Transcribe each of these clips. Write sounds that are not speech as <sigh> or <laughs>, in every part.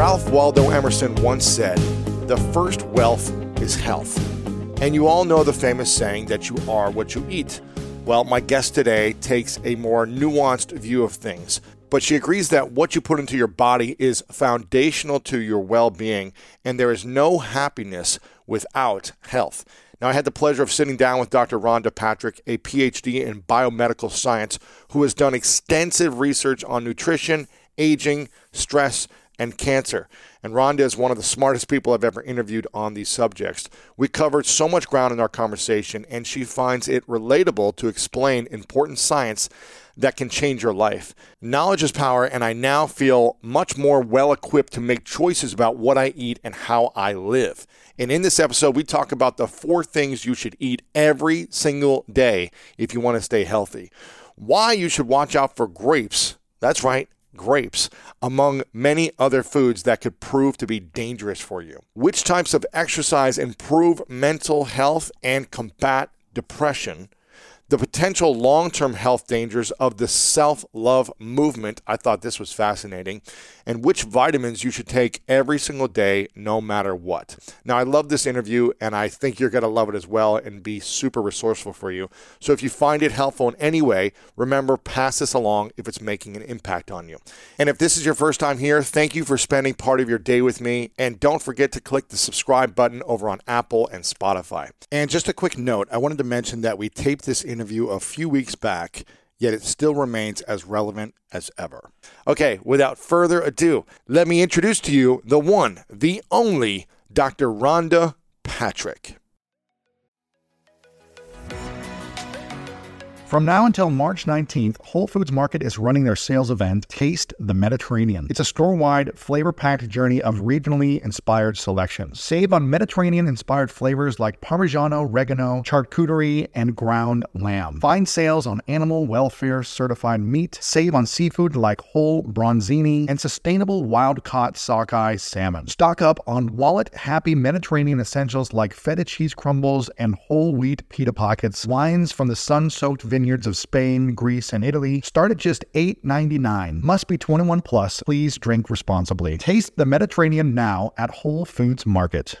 Ralph Waldo Emerson once said, The first wealth is health. And you all know the famous saying that you are what you eat. Well, my guest today takes a more nuanced view of things, but she agrees that what you put into your body is foundational to your well being, and there is no happiness without health. Now, I had the pleasure of sitting down with Dr. Rhonda Patrick, a PhD in biomedical science, who has done extensive research on nutrition, aging, stress, and cancer. And Rhonda is one of the smartest people I've ever interviewed on these subjects. We covered so much ground in our conversation, and she finds it relatable to explain important science that can change your life. Knowledge is power, and I now feel much more well equipped to make choices about what I eat and how I live. And in this episode, we talk about the four things you should eat every single day if you want to stay healthy. Why you should watch out for grapes. That's right grapes, among many other foods that could prove to be dangerous for you. Which types of exercise improve mental health and combat depression? the potential long term health dangers of the self love movement. I thought this was fascinating. And which vitamins you should take every single day, no matter what. Now, I love this interview, and I think you're going to love it as well and be super resourceful for you. So, if you find it helpful in any way, remember, pass this along if it's making an impact on you. And if this is your first time here, thank you for spending part of your day with me. And don't forget to click the subscribe button over on Apple and Spotify. And just a quick note I wanted to mention that we taped this interview interview a few weeks back, yet it still remains as relevant as ever. Okay, without further ado, let me introduce to you the one, the only Dr. Rhonda Patrick. From now until March 19th, Whole Foods Market is running their sales event, Taste the Mediterranean. It's a store wide, flavor packed journey of regionally inspired selections. Save on Mediterranean inspired flavors like Parmigiano, Reggiano, charcuterie, and ground lamb. Find sales on animal welfare certified meat. Save on seafood like whole bronzini and sustainable wild caught sockeye salmon. Stock up on wallet happy Mediterranean essentials like feta cheese crumbles and whole wheat pita pockets. Wines from the sun soaked vineyards vineyards of Spain, Greece, and Italy start at just $8.99. Must be 21 plus. Please drink responsibly. Taste the Mediterranean now at Whole Foods Market.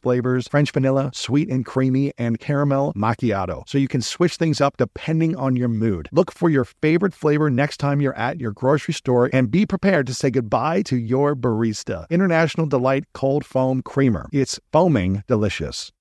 flavors French vanilla, sweet and creamy, and caramel macchiato. So you can switch things up depending on your mood. Look for your favorite flavor next time you're at your grocery store and be prepared to say goodbye to your barista. International Delight Cold Foam Creamer. It's foaming delicious.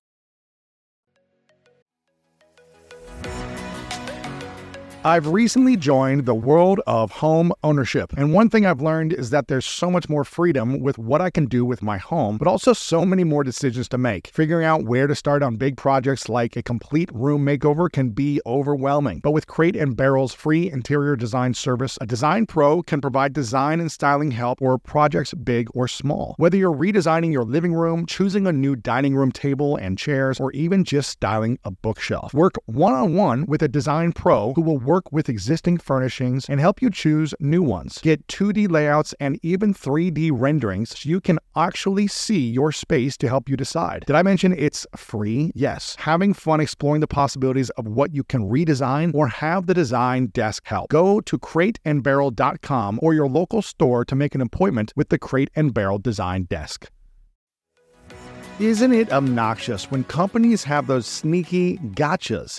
I've recently joined the world of home ownership. And one thing I've learned is that there's so much more freedom with what I can do with my home, but also so many more decisions to make. Figuring out where to start on big projects like a complete room makeover can be overwhelming. But with Crate and Barrel's free interior design service, a design pro can provide design and styling help for projects big or small. Whether you're redesigning your living room, choosing a new dining room table and chairs, or even just styling a bookshelf, work one on one with a design pro who will work with existing furnishings and help you choose new ones. Get 2D layouts and even 3D renderings so you can actually see your space to help you decide. Did I mention it's free? Yes. Having fun exploring the possibilities of what you can redesign or have the design desk help. Go to crateandbarrel.com or your local store to make an appointment with the Crate and Barrel Design Desk. Isn't it obnoxious when companies have those sneaky gotchas?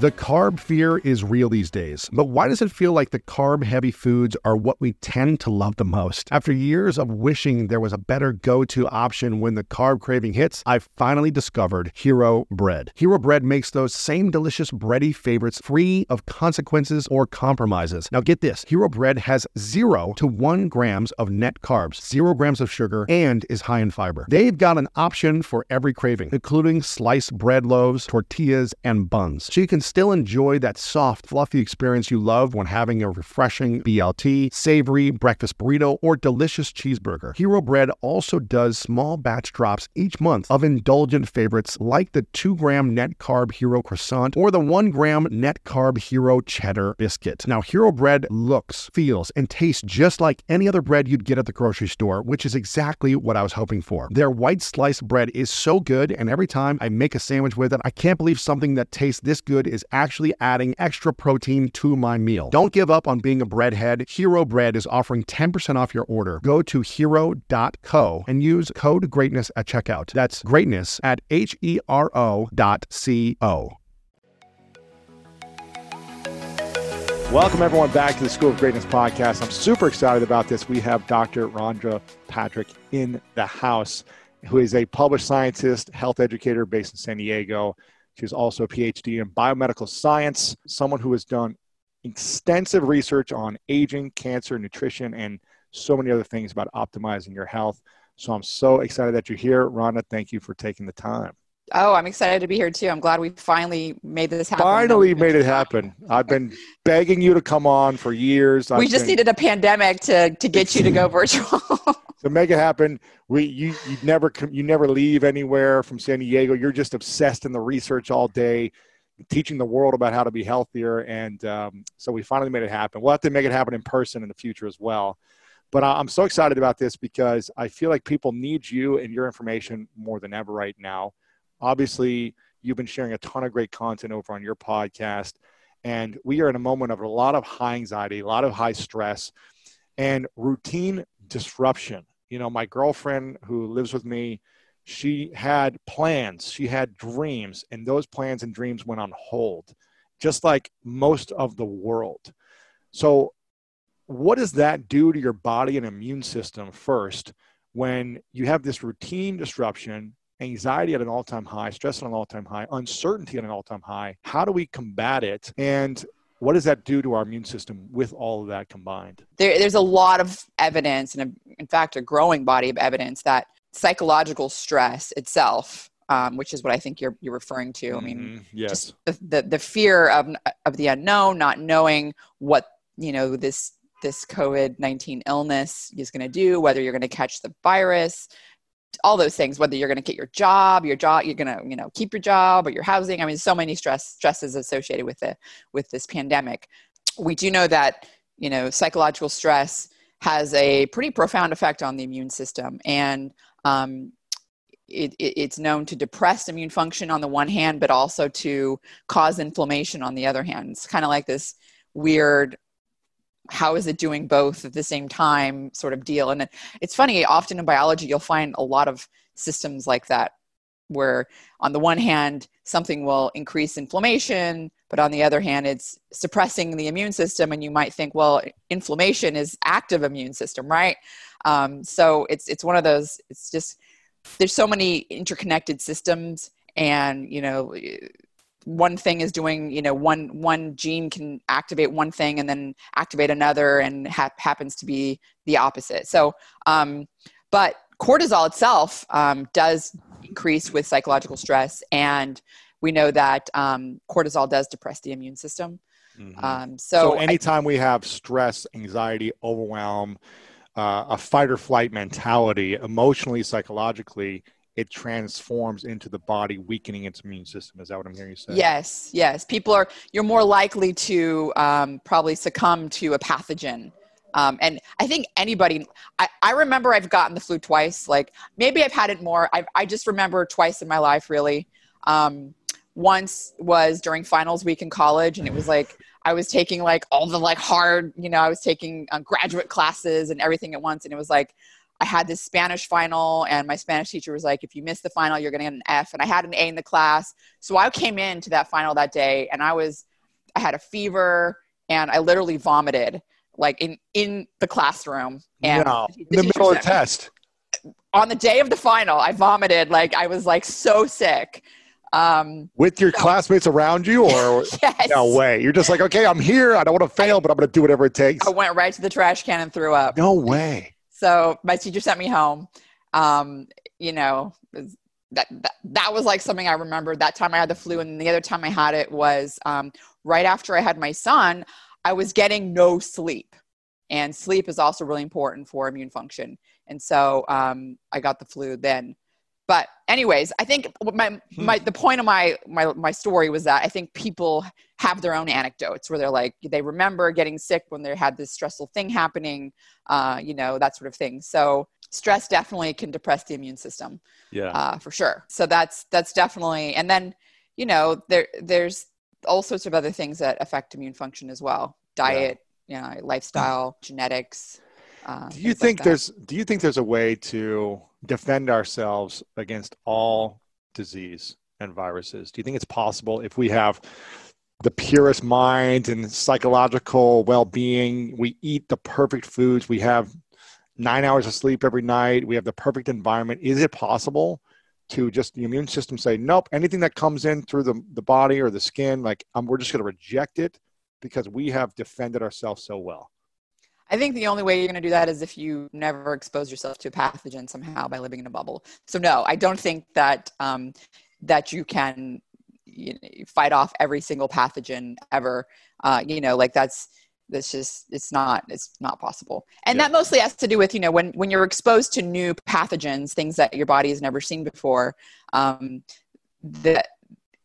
The carb fear is real these days, but why does it feel like the carb heavy foods are what we tend to love the most? After years of wishing there was a better go to option when the carb craving hits, I finally discovered Hero Bread. Hero Bread makes those same delicious bready favorites free of consequences or compromises. Now, get this Hero Bread has zero to one grams of net carbs, zero grams of sugar, and is high in fiber. They've got an option for every craving, including sliced bread loaves, tortillas, and buns. So you can still enjoy that soft, fluffy experience you love when having a refreshing BLT, savory breakfast burrito, or delicious cheeseburger. Hero Bread also does small batch drops each month of indulgent favorites like the 2 gram net carb Hero croissant or the 1 gram net carb Hero cheddar biscuit. Now, Hero Bread looks, feels, and tastes just like any other bread you'd get at the grocery store, which is exactly what I was hoping for. Their white sliced bread is so good, and every time I make a sandwich with it, I can't believe something that tastes this good is actually adding extra protein to my meal. Don't give up on being a breadhead. Hero Bread is offering 10% off your order. Go to hero.co and use code greatness at checkout. That's greatness at H E R O C O. Welcome, everyone, back to the School of Greatness podcast. I'm super excited about this. We have Dr. Rhonda Patrick in the house, who is a published scientist, health educator based in San Diego. She's also a PhD in biomedical science, someone who has done extensive research on aging, cancer, nutrition, and so many other things about optimizing your health. So I'm so excited that you're here. Rhonda, thank you for taking the time. Oh, I'm excited to be here too. I'm glad we finally made this happen. Finally made it happen. I've been begging you to come on for years. we I've just been, needed a pandemic to to get you to go <laughs> virtual. <laughs> to make it happen. We you you never you never leave anywhere from San Diego. You're just obsessed in the research all day, teaching the world about how to be healthier. And um, so we finally made it happen. We'll have to make it happen in person in the future as well. But I'm so excited about this because I feel like people need you and your information more than ever right now. Obviously, you've been sharing a ton of great content over on your podcast. And we are in a moment of a lot of high anxiety, a lot of high stress, and routine disruption. You know, my girlfriend who lives with me, she had plans, she had dreams, and those plans and dreams went on hold, just like most of the world. So, what does that do to your body and immune system first when you have this routine disruption anxiety at an all-time high, stress at an all-time high, uncertainty at an all-time high. How do we combat it? And what does that do to our immune system with all of that combined? there, there's a lot of evidence, and a, in fact, a growing body of evidence that psychological stress itself, um, which is what I think you're you're referring to. I mean, Mhm. yes. just the, the the fear of of the unknown, not knowing what you know this this COVID nineteen illness is going to do, whether you're going to catch the virus, all those things whether you're going to get your job your job you're going to you know keep your job or your housing i mean so many stress stresses associated with the with this pandemic. We do know that you know psychological stress has a pretty profound effect on the immune system. And um, it, it, it's known to depress immune function on the one hand but also to cause inflammation on the other hand. It's kind of like this weird how is it doing both at the same time sort of deal. And it's funny often in biology you'll find a lot of systems like that where on the one hand something will increase inflammation but on the other hand it's suppressing the immune system and you might think well inflammation is active immune system right? Um, so it's it's one of those it's just there's so many interconnected systems and you know one thing is doing you know one one gene can activate one thing and then activate another and ha- happens to be the opposite so um, but cortisol itself um, does increase with psychological stress and we know that um, cortisol does depress the immune system Mm-hmm. Um, so, so, anytime I, we have stress anxiety overwhelm uh, a fight or flight mentality emotionally psychologically it transforms into the body, weakening its immune system. Is that what I'm hearing you say? Yes, yes. People are, you're more likely to um, probably succumb to a pathogen. Um, and I think anybody, I, I remember I've gotten the flu twice. Like maybe I've had it more. I, I just remember twice in my life, really. Um, once was during finals week in college, and it was like, I was taking like all the like hard, you know, I was taking um, graduate classes and everything at once. And it was like, I had this Spanish final, and my Spanish teacher was like, if you miss the final, you're going to get an F. And I had an A in the class. So I came in to that final that day, and I was, I had a fever, and I literally vomited like in in the classroom. And no, the, in the middle of the test. On the day of the final, I vomited. Like I was like so sick. Um, With your so, classmates around you, or <laughs> yes. no way? You're just like, okay, I'm here. I don't want to fail, but I'm going to do whatever it takes. I went right to the trash can and threw up. No way. So my teacher sent me home. Um, you know, that, that, that was like something I remember. That time I had the flu, and the other time I had it was um, right after I had my son. I was getting no sleep, and sleep is also really important for immune function. And so um, I got the flu then. But anyways, I think my, hmm. my the point of my, my my story was that I think people have their own anecdotes where they're like they remember getting sick when they had this stressful thing happening, uh, you know that sort of thing. So stress definitely can depress the immune system. Yeah, uh, for sure. So that's that's definitely and then you know there there's all sorts of other things that affect immune function as well. Diet, yeah. you know, lifestyle, genetics. Uh, do you think like there's do you think there's a way to defend ourselves against all disease and viruses? Do you think it's possible if we have the purest mind and psychological well-being, we eat the perfect foods, we have 9 hours of sleep every night, we have the perfect environment, is it possible to just the immune system say nope, anything that comes in through the, the body or the skin like um, we're just going to reject it because we have defended ourselves so well? I think the only way you're going to do that is if you never expose yourself to a pathogen somehow by living in a bubble. So no, I don't think that um, that you can you know, fight off every single pathogen ever. Uh, you know, like that's that's just it's not it's not possible. And yeah. that mostly has to do with you know when when you're exposed to new pathogens, things that your body has never seen before. Um, that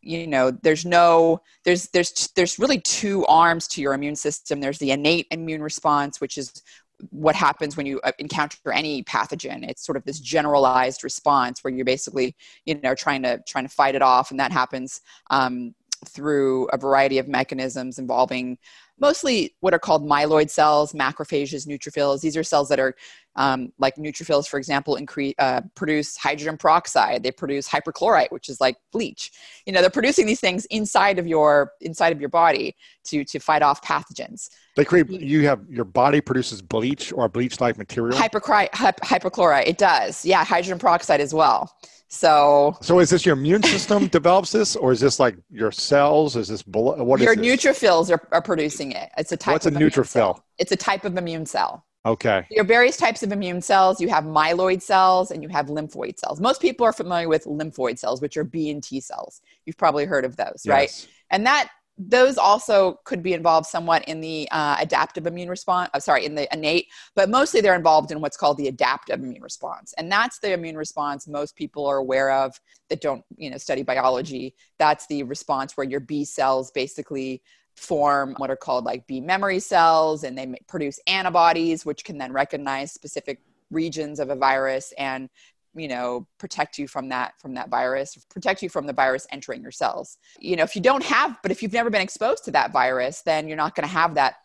you know there's no there's there's there's really two arms to your immune system. There's the innate immune response which is what happens when you uh, encounter any pathogen. It's sort of this generalized response where you're basically you know trying to trying to fight it off. And that happens um, through a variety of mechanisms involving mostly what are called myeloid cells, macrophages, neutrophils. These are cells that are um, like neutrophils, for example, increase, uh, produce hydrogen peroxide. They produce hyperchlorite, which is like bleach. You know, they're producing these things inside of your inside of your body to to fight off pathogens. They create. You have your body produces bleach or bleach-like material. Hyperchlorite. hyperchlorite. It does. Yeah, hydrogen peroxide as well. So, so is this your immune system <laughs> develops this, or is this like your cells? Is this blood? What your neutrophils are, are producing it? It's a type. What's a neutrophil? It's a type of immune cell. Okay. Your various types of immune cells. You have myeloid cells and you have lymphoid cells. Most people are familiar with lymphoid cells, which are B and T cells. You've probably heard of those, yes. right? And that those also could be involved somewhat in the uh, adaptive immune response uh, sorry in the innate but mostly they're involved in what's called the adaptive immune response. And that's the immune response most people are aware of that don't you know study biology. That's the response where your b cells basically form what are called like b memory cells and they produce antibodies which can then recognize specific regions of a virus and you know protect you from that from that virus protect you from the virus entering your cells. You know if you don't have but if you've never been exposed to that virus then you're not going to have that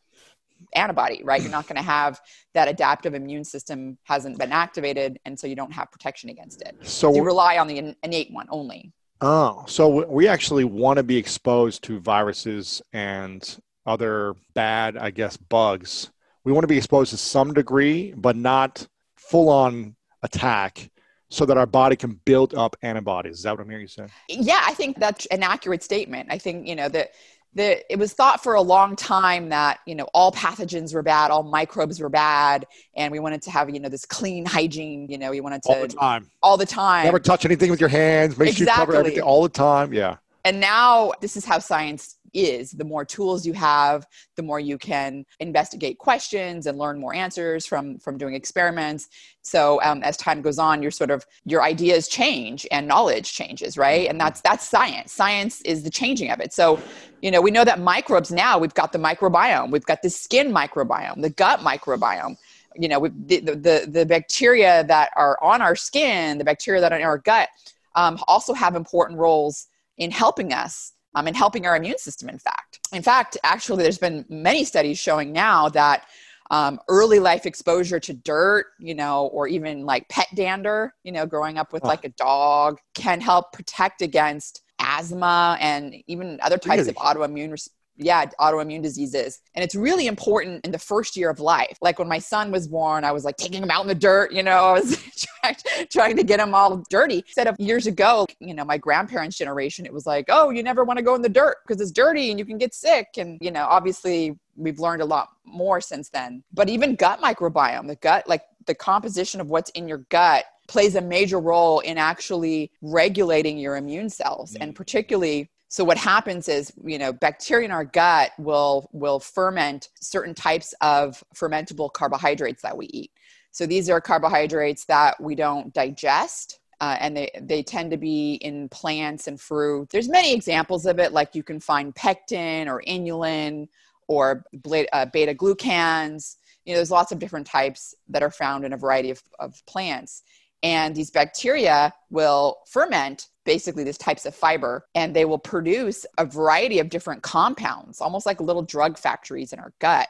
antibody right? You're not going to have that adaptive immune system hasn't been activated and so you don't have protection against it. So you rely on the innate one only. Oh so we actually want to be exposed to viruses and other bad i guess bugs. We want to be exposed to some degree but not full on attack so that our body can build up antibodies. Is that what I'm hearing you say? Yeah, I think that's an accurate statement. I think, you know, that the, it was thought for a long time that you know all pathogens were bad all microbes were bad and we wanted to have you know this clean hygiene you know we wanted to all the time all the time never touch anything with your hands make exactly. sure you cover everything all the time yeah and now this is how science is the more tools you have the more you can investigate questions and learn more answers from from doing experiments. So um, as time goes on your sort of your ideas change and knowledge changes right? And that's that's science. Science is the changing of it. So you know we know that microbes now we've got the microbiome we've got the skin microbiome the gut microbiome. You know the, the, the bacteria that are on our skin the bacteria that are in our gut um, also have important roles in helping us um, and helping our immune system, in fact. In fact, actually, there's been many studies showing now that um, early life exposure to dirt, you know, or even like pet dander, you know, growing up with oh. like a dog can help protect against asthma and even other types really? of autoimmune yeah, autoimmune diseases. And it's really important in the first year of life. Like when my son was born, I was like taking him out in the dirt, you know, <laughs> I was trying, trying to get him all dirty. Instead of years ago, you know, my grandparents' generation, it was like, oh, you never want to go in the dirt because it's dirty and you can get sick. And, you know, obviously we've learned a lot more since then. But even gut microbiome, the gut, like the composition of what's in your gut plays a major role in actually regulating your immune cells and mm. particularly so what happens is, you know, bacteria in our gut will will ferment certain types of fermentable carbohydrates that we eat. So these are carbohydrates that we don't digest. Uh, and they, they tend to be in plants and fruit. There's many examples of it, like you can find pectin or inulin or uh, beta glucans. You know, there's lots of different types that are found in a variety of, of plants. And these bacteria will ferment basically these types of fiber and they will produce a variety of different compounds almost like little drug factories in our gut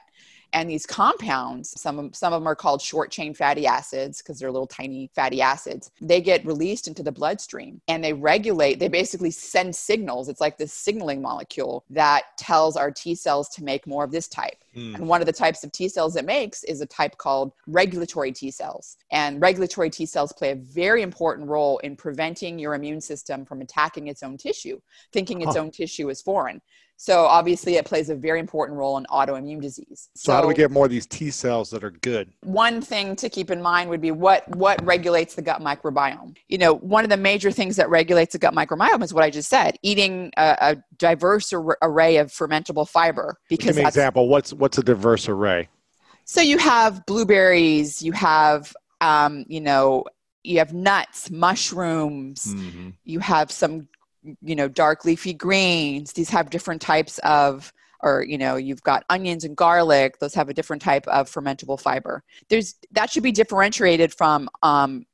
and these compounds, some of, some of them are called short chain fatty acids because they're little tiny fatty acids. They get released into the bloodstream and they regulate, they basically send signals. It's like this signaling molecule that tells our T cells to make more of this type. Mm. And one of the types of T cells it makes is a type called regulatory T cells. And regulatory T cells play a very important role in preventing your immune system from attacking its own tissue, thinking its huh. own tissue is foreign. So obviously, it plays a very important role in autoimmune disease. So, so, how do we get more of these T cells that are good? One thing to keep in mind would be what what regulates the gut microbiome. You know, one of the major things that regulates the gut microbiome is what I just said: eating a, a diverse ar- array of fermentable fiber. Because Give me an example. What's what's a diverse array? So you have blueberries. You have um, you know you have nuts, mushrooms, mm-hmm. you have some you know dark leafy greens. These have different types of or you know you've got onions and garlic. Those have a different type of fermentable fiber. There's that should be differentiated from um,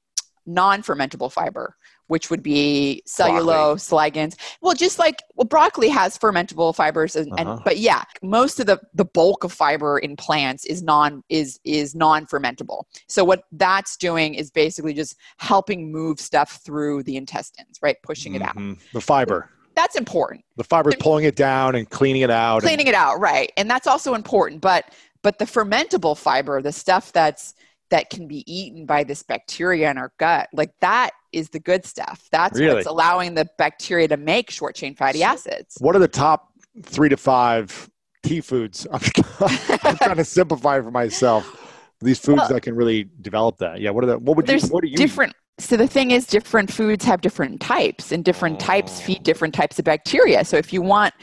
non-fermentable fiber which would be cellulose, broccoli. ligands. Well, just like well, broccoli has fermentable fibers, and, uh-huh. and, but yeah, most of the the bulk of fiber in plants is non is is non fermentable. So what that's doing is basically just helping move stuff through the intestines, right, pushing mm-hmm. it out. Mm-hmm. The fiber. That's important. The fiber is pulling it down and cleaning it out. Cleaning and- it out, right, and that's also important. But but the fermentable fiber, the stuff that's that can be eaten by this bacteria in our gut. Like that is the good stuff. That's really? what's allowing the bacteria to make short chain fatty acids. What are the top three to five tea foods? I'm, <laughs> I'm trying to simplify for myself. These foods well, that can really develop that. Yeah. What are the, what would you, what do you different, so the thing is different foods have different types and different oh. types feed different types of bacteria. So if you want,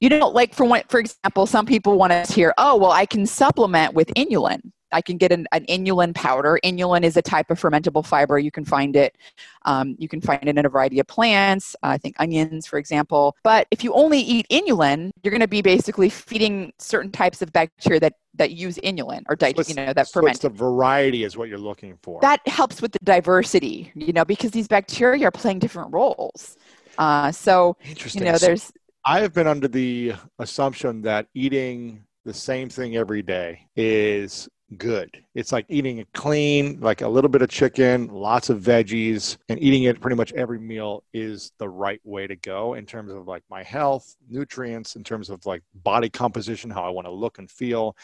you know, like for one, for example, some people want to hear, oh, well, I can supplement with inulin. I can get an, an, inulin powder. Inulin is a type of fermentable fiber. You can find it. Um, you can find it in a variety of plants. Uh, I think onions, for example. But if you only eat inulin, you're going to be basically feeding certain types of bacteria that that use inulin or di- you know that so ferment. the variety is what you're looking for. That helps with the diversity, you know, because these bacteria are playing different roles. Uh, so Interesting. you know, there's. I have been under the assumption that eating the same thing every day is good. It's like eating it clean, like a little bit of chicken, lots of veggies, and eating it pretty much every meal is the right way to go in terms of like my health, nutrients, in terms of like body composition, how I want to look and feel.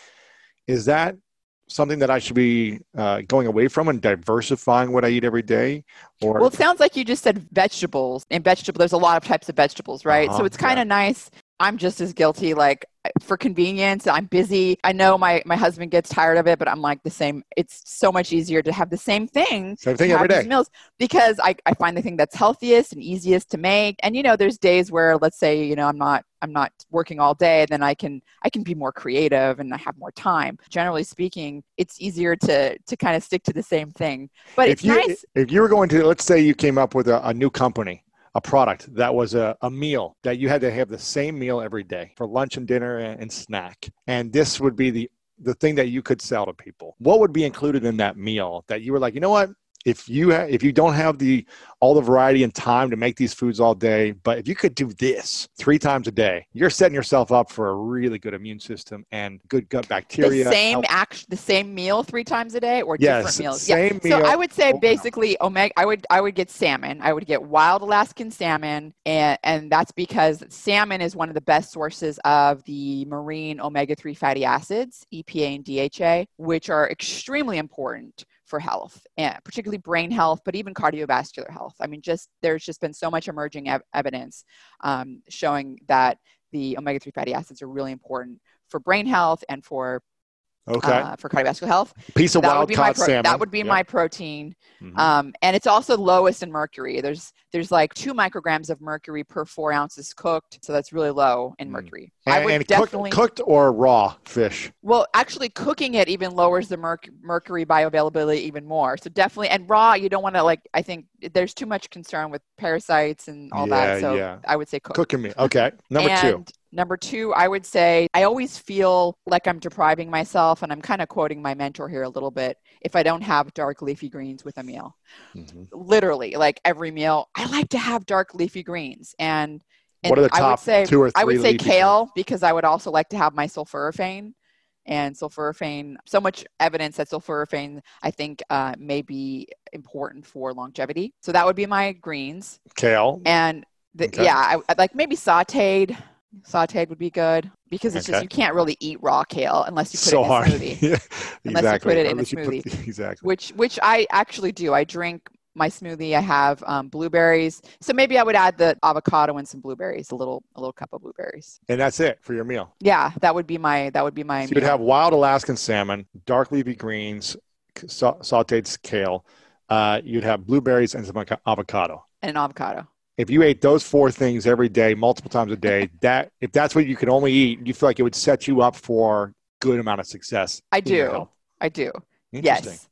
Is that something that I should be uh, going away from and diversifying what I eat every day? Or well, it sounds like you just said vegetables. And vegetable, there's a lot of types of vegetables, right? Uh-huh, so it's kind of yeah. nice. I'm just as guilty. Like for convenience, I'm busy. I know my my husband gets tired of it, but I'm like the same. It's so much easier to have the same thing. same thing every day. meals because I, I find the thing that's healthiest and easiest to make. And you know, there's days where let's say, you know, I'm not I'm not working all day, then I can I can be more creative and I have more time. Generally speaking, it's easier to to kind of stick to the same thing. But if it's you nice. if you were going to let's say you came up with a, a new company a product that was a, a meal that you had to have the same meal every day for lunch and dinner and, and snack. And this would be the the thing that you could sell to people. What would be included in that meal that you were like you know what if you ha- if you don't have the all the variety and time to make these foods all day but if you could do this three times a day you're setting yourself up for a really good immune system and good gut bacteria the same act the same meal three times a day or Yes, different meals? Same yeah meal. so i would say basically omega i would i would get salmon. I would get wild alaskan salmon and and that's because salmon is one of the best sources of the marine omega-3 fatty acids epa and dha which are extremely important for health and particularly brain health but even cardiovascular health. I mean just there's just been so much emerging ev- evidence um, showing that the omega-3 fatty acids are really important for brain health and for okay uh, for cardiovascular health. piece of wild caught pro- salmon that would be Yep. my protein. Mhm. Um, and it's also lowest in mercury. There's there's like two micrograms of mercury per four ounces cooked, so that's really low in Mm. mercury. I would and cooked- definitely cooked or raw fish well actually cooking it even lowers the merc- mercury bioavailability even more. So definitely and raw you don't want to like I think there's too much concern with parasites and all Yeah, that. So yeah. I would say cook. cooking me. okay number two and Number two, I would say I always feel like I'm depriving myself, and I'm kind of quoting my mentor here a little bit, if I don't have dark leafy greens with a meal. Mhm. Literally, like every meal, I like to have dark leafy greens. And, and what are the I top would say, two or three I would say kale because I would also like to have my sulforaphane. And sulforaphane, so much evidence that sulforaphane, I think, uh, may be important for longevity. So that would be my greens. kale And the, Okay. yeah, I, I'd like maybe sauteed. Sauteed would be good because it's Okay. just you can't really eat raw kale unless you put so it in hard a smoothie. <laughs> Yeah, <laughs> Unless you put it in a you put- smoothie. <laughs> exactly Which which I actually do. I drink my smoothie. I have um, blueberries, so maybe I would add the avocado and some blueberries, a little a little cup of blueberries. and that's it for your meal Yeah, that would be my that would be my. so you'd have wild alaskan salmon dark leafy greens sa- sauteed kale uh, you'd have blueberries and some avocado and an avocado. If you ate those four things every day multiple times a day that if that's what you could only eat you feel like it would set you up for good amount of success I do. I do. Yes.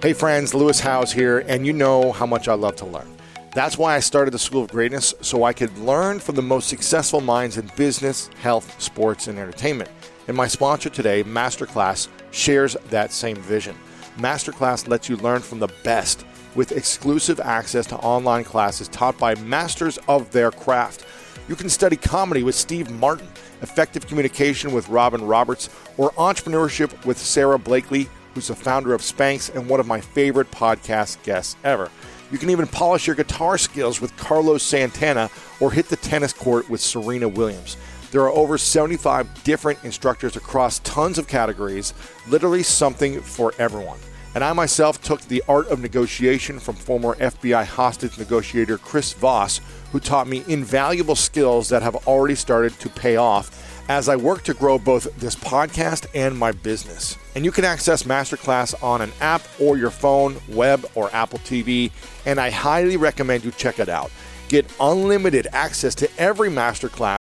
Hey friends, Lewis Howes here, and you know how much I love to learn. That's why I started the School of Greatness, so I could learn from the most successful minds in business, health, sports, and entertainment. And my sponsor today, Masterclass, shares that same vision. Masterclass lets you learn from the best with exclusive access to online classes taught by masters of their craft. You can study comedy with Steve Martin, effective communication with Robin Roberts, or entrepreneurship with Sara Blakely, who's the founder of Spanx and one of my favorite podcast guests ever. You can even polish your guitar skills with Carlos Santana or hit the tennis court with Serena Williams. There are over 75 different instructors across tons of categories, literally something for everyone. And I myself took the art of negotiation from former FBI hostage negotiator Chris Voss, who taught me invaluable skills that have already started to pay off as I work to grow both this podcast and my business. And you can access Masterclass on an app or your phone, web, or Apple TV, and I highly recommend you check it out. Get unlimited access to every masterclass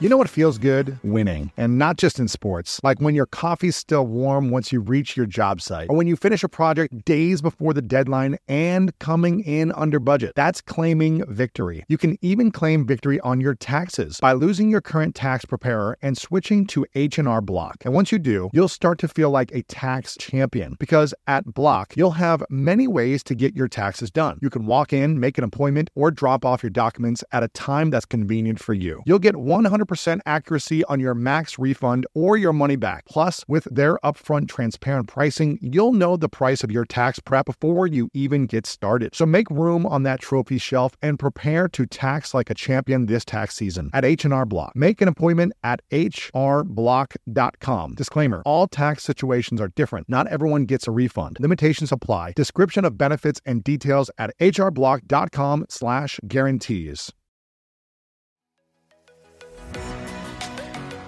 You know what feels good? Winning. And not just in sports, like when your coffee's still warm once you reach your job site, or when you finish a project days before the deadline and coming in under budget. That's claiming victory. You can even claim victory on your taxes by losing your current tax preparer and switching to H&R Block. And once you do, you'll start to feel like a tax champion because at Block, you'll have many ways to get your taxes done. You can walk in, make an appointment, or drop off your documents at a time that's convenient for you. You'll get 100 100% accuracy on your max refund or your money back. Plus, with their upfront transparent pricing, you'll know the price of your tax prep before you even get started. So make room on that trophy shelf and prepare to tax like a champion this tax season at H&R Block. Make an appointment at hrblock.com. Disclaimer: All tax situations are different. Not everyone gets a refund. Limitations apply. Description of benefits and details at hrblock.com/guarantees.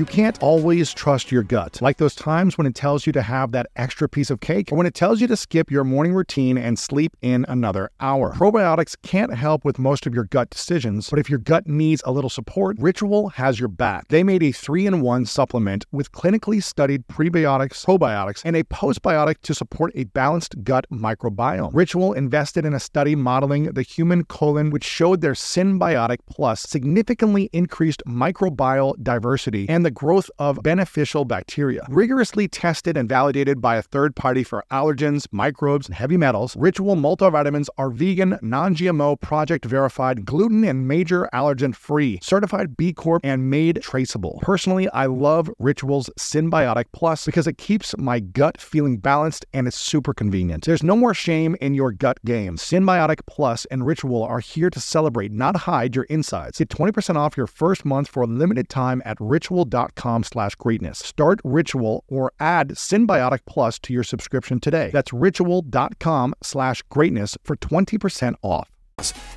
You can't always trust your gut, like those times when it tells you to have that extra piece of cake or when it tells you to skip your morning routine and sleep in another hour. Probiotics can't help with most of your gut decisions, but if your gut needs a little support, Ritual has your back. They made a three in one supplement with clinically studied prebiotics, probiotics, and a postbiotic to support a balanced gut microbiome. Ritual invested in a study modeling the human colon, which showed their Synbiotic Plus significantly increased microbial diversity and the the growth of beneficial bacteria. Rigorously tested and validated by a third party for allergens, microbes, and heavy metals, Ritual multivitamins are vegan, non GMO, project verified, gluten and major allergen free, certified B Corp, and made traceable. Personally, I love Ritual's Synbiotic Plus because it keeps my gut feeling balanced and it's super convenient. There's no more shame in your gut game. Synbiotic Plus and Ritual are here to celebrate, not hide your insides. Get 20% off your first month for a limited time at ritual.com ritual.com slash greatness. Start Ritual or add Synbiotic Plus to your subscription today. That's ritual.com slash greatness for 20% off.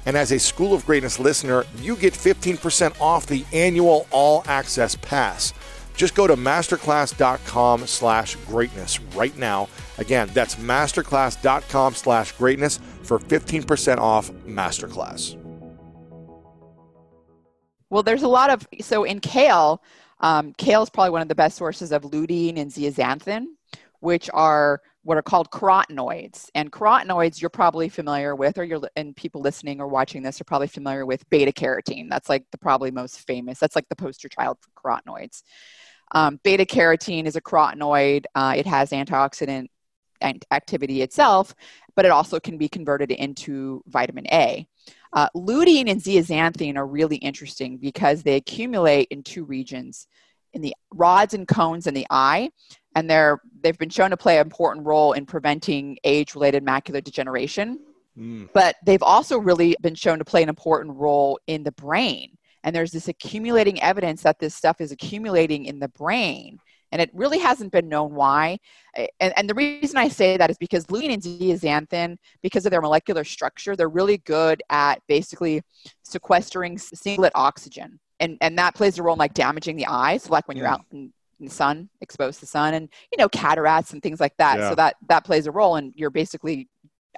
And as a School of Greatness listener, you get 15% off the annual all access pass. Just go to masterclass.com slash greatness right now. Again, that's masterclass.com slash greatness for 15% off Masterclass. Well, there's a lot of, so in kale, um, kale is probably one of the best sources of lutein and zeaxanthin, which are what are called carotenoids. And carotenoids you're probably familiar with, or you're and people listening or watching this are probably familiar with beta carotene. That's like the probably most famous. That's like the poster child for carotenoids. Um, beta carotene is a carotenoid. Uh, it has antioxidant activity itself, but it also can be converted into vitamin A. Uh, lutein and zeaxanthin are really interesting because they accumulate in two regions in the rods and cones in the eye and they're they've been shown to play an important role in preventing age-related macular degeneration. Mm. but they've also really been shown to play an important role in the brain. And there's this accumulating evidence that this stuff is accumulating in the brain and it really hasn't been known why. And, and the reason I say that is because lutein and zeaxanthin, because of their molecular structure, they're really good at basically sequestering singlet oxygen. And, and that plays a role in like damaging the eye. So like when you're out in in the sun, exposed to the sun, and you know cataracts and things like that. Yeah. So that that plays a role, and you're basically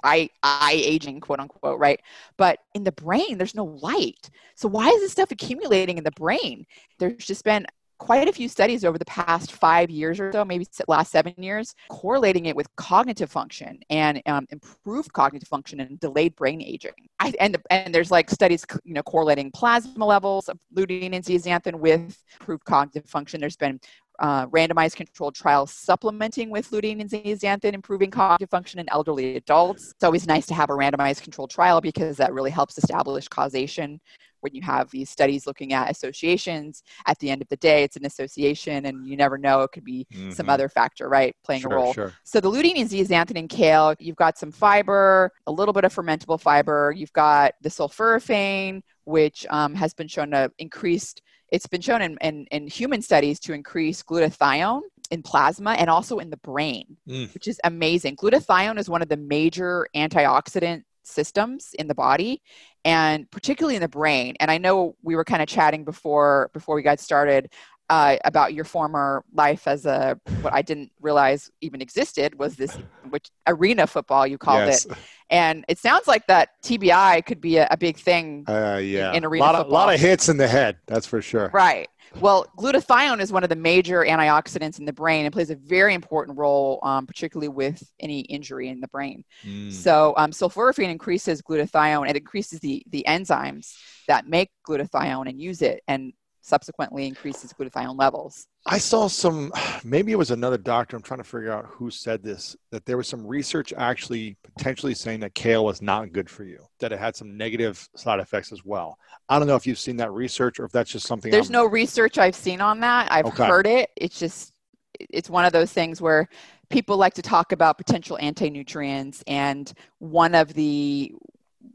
eye eye aging, quote unquote, right? But in the brain, there's no light. So why is this stuff accumulating in the brain? There's just been quite a few studies over the past five years or so, maybe last seven years, correlating it with cognitive function and um, improved cognitive function and delayed brain aging. I, and, and there's like studies, you know, correlating plasma levels of lutein and zeaxanthin with improved cognitive function. There's been uh, randomized controlled trials supplementing with lutein and zeaxanthin, improving cognitive function in elderly adults. It's always nice to have a randomized controlled trial because that really helps establish causation when you have these studies looking at associations at the end of the day it's an association and you never know it could be mm-hmm. some other factor right playing sure, a role sure. so the lutein and zeaxanthin in kale you've got some fiber a little bit of fermentable fiber you've got the sulforaphane which um, has been shown to increase it's been shown in, in, in human studies to increase glutathione in plasma and also in the brain, mm. which is amazing. Glutathione is one of the major antioxidant systems in the body and particularly in the brain and i know we were kind of chatting before before we got started uh, about your former life as a what i didn't realize even existed was this which arena football you called yes. it <laughs> and it sounds like that tbi could be a, a big thing uh, yeah in, in arena a lot, of, football. lot of hits in the head that's for sure right well, glutathione is one of the major antioxidants in the brain and plays a very important role, um, particularly with any injury in the brain. Mm. So, um, sulforaphane increases glutathione and increases the, the enzymes that make glutathione and use it. And subsequently increases glutathione levels. I saw some, <sighs> maybe it was another doctor. I'm trying to figure out who said this, that there was some research actually potentially saying that kale was not good for you, that it had some negative side effects as well. I don't know if you've seen that research or if that's just something. There's I'm... no research I've seen on that. I've okay. heard it. It's just, it's one of those things where people like to talk about potential anti-nutrients and one of the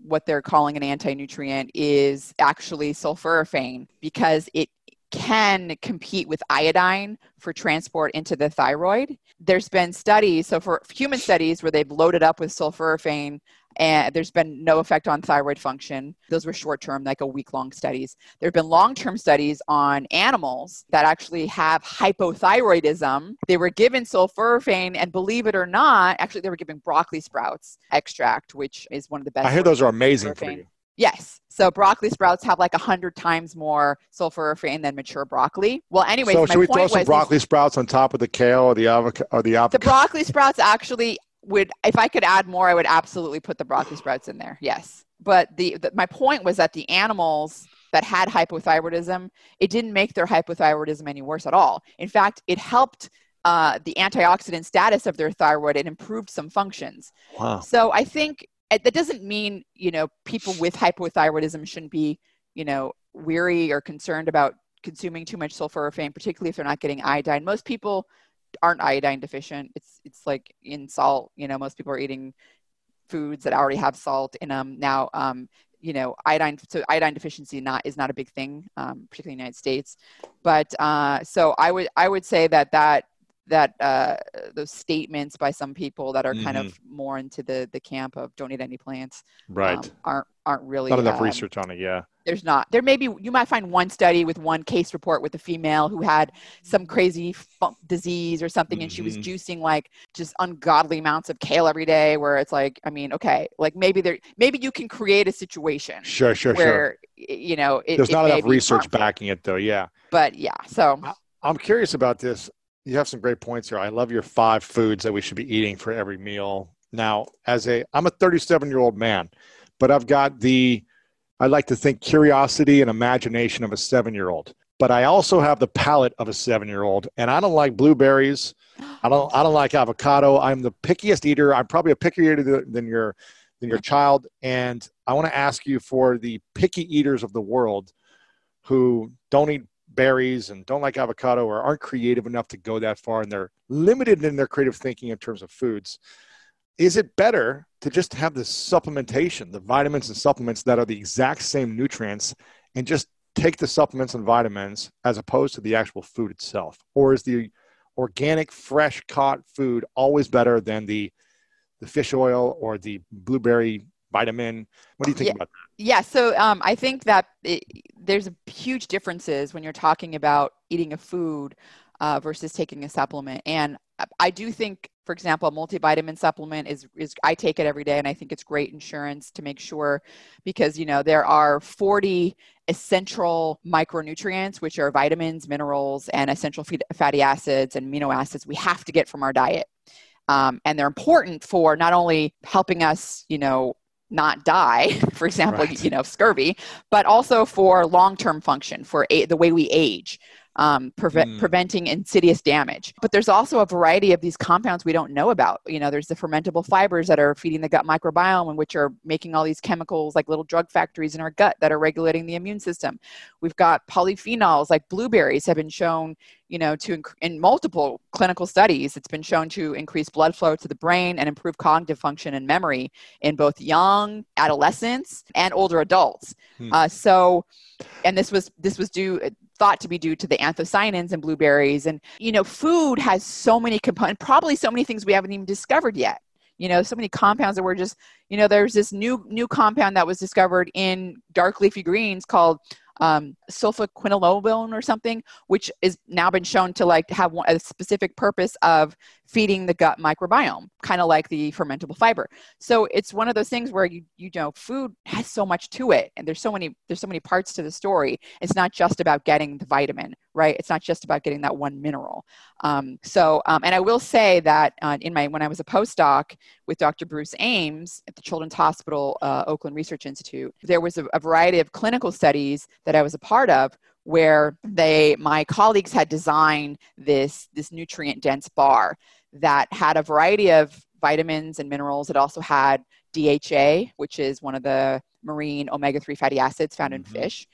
what they're calling an anti-nutrient is actually sulforaphane because it can compete with iodine for transport into the thyroid. There's been studies, so for human studies where they've loaded up with sulforaphane and there's been no effect on thyroid function. Those were short term, like a week long studies. There have been long term studies on animals that actually have hypothyroidism. They were given sulforaphane, and believe it or not, actually, they were given broccoli sprouts extract, which is one of the best. I hear those are amazing for you. Yes. So broccoli sprouts have like a hundred times more sulforaphane than mature broccoli. Well, anyways, so should we throw some broccoli sprouts on top of the kale or the avocado or the avocado? The broccoli sprouts actually would if I could add more, I would absolutely put the broccoli sprouts in there. Yes. But the, the my point was that the animals that had hypothyroidism, it didn't make their hypothyroidism any worse at all. In fact, it helped uh, the antioxidant status of their thyroid and improved some functions. Wow. So I think that doesn't mean you know people with hypothyroidism shouldn't be you know weary or concerned about consuming too much sulforaphane, particularly if they're not getting iodine. Most people aren't iodine deficient. It's it's like in salt. You know, most people are eating foods that already have salt in them. Now, um, you know, iodine so iodine deficiency not is not a big thing, um, particularly in the United States. But uh, so I would I would say that that that uh, those statements by some people that are mm-hmm. kind of mm-hmm. more into the the camp of don't eat any plants right um, aren't aren't really not enough um, research on it yeah there's not there may be you might find one study with one case report with a female who had some crazy disease or something mm-hmm. and she was mm-hmm. juicing like just ungodly amounts of kale every day where it's like i mean okay like maybe there maybe you can create a situation sure sure where sure. you know it, there's it not enough research harmful. backing it though yeah but yeah so i'm curious about this you have some great points here. I love your five foods that we should be eating for every meal. Now, as a I'm a 37 year old man, but I've got the I like to think curiosity and imagination of a seven year old. But I also have the palate of a seven year old, and I don't like blueberries. I don't I don't like avocado. I'm the pickiest eater. I'm probably a pickier eater than your than your child. And I want to ask you for the picky eaters of the world who don't eat berries and don't like avocado or aren't creative enough to go that far and they're limited in their creative thinking in terms of foods is it better to just have the supplementation the vitamins and supplements that are the exact same nutrients and just take the supplements and vitamins as opposed to the actual food itself? Or is the organic fresh caught food always better than the the fish oil or the blueberry vitamin what do you think yeah. about that yeah, so um, I think that it, there's huge differences when you're talking about eating a food uh, versus taking a supplement. And I do think, for example, a multivitamin supplement is, is I take it every day, and I think it's great insurance to make sure because you know there are 40 essential micronutrients, which are vitamins, minerals, and essential fatty acids and amino acids we have to get from our diet. Um, and they're important for not only helping us, you know, not die, <laughs> for example, right. you know, scurvy, but also for long-term function, for a- the way we age um, mm. preventing insidious damage. But there's also a variety of these compounds we don't know about. You know, there's the fermentable fibers that are feeding the gut microbiome and which are making all these chemicals like little drug factories in our gut that are regulating the immune system. We've got polyphenols like blueberries have been shown, you know, to inc- in multiple clinical studies, it's been shown to increase blood flow to the brain and improve cognitive function and memory in both young adolescents and older adults. Hmm. Uh, so, and this was this was due thought to be due to the anthocyanins in blueberries. And, you know, food has so many components, probably so many things we haven't even discovered yet. You know, so many compounds that were just, you know, there's this new new compound that was discovered in dark leafy greens called um, sulfaquinolone or something, which is now been shown to like have a specific purpose of feeding the gut microbiome, kind of like the fermentable fiber. So it's one of those things where you you know food has so much to it, and there's so many there's so many parts to the story. It's not just about getting the vitamin, right? It's not just about getting that one mineral. Um, so um, and I will say that uh, in my when I was a postdoc with Dr. Bruce Ames at the Children's Hospital uh, Oakland Research Institute, there was a, a variety of clinical studies that I was a part of where they my colleagues had designed this this nutrient dense bar that had a variety of vitamins and minerals. It also had DHA, which is one of the marine omega 3 fatty acids found in mm-hmm. fish.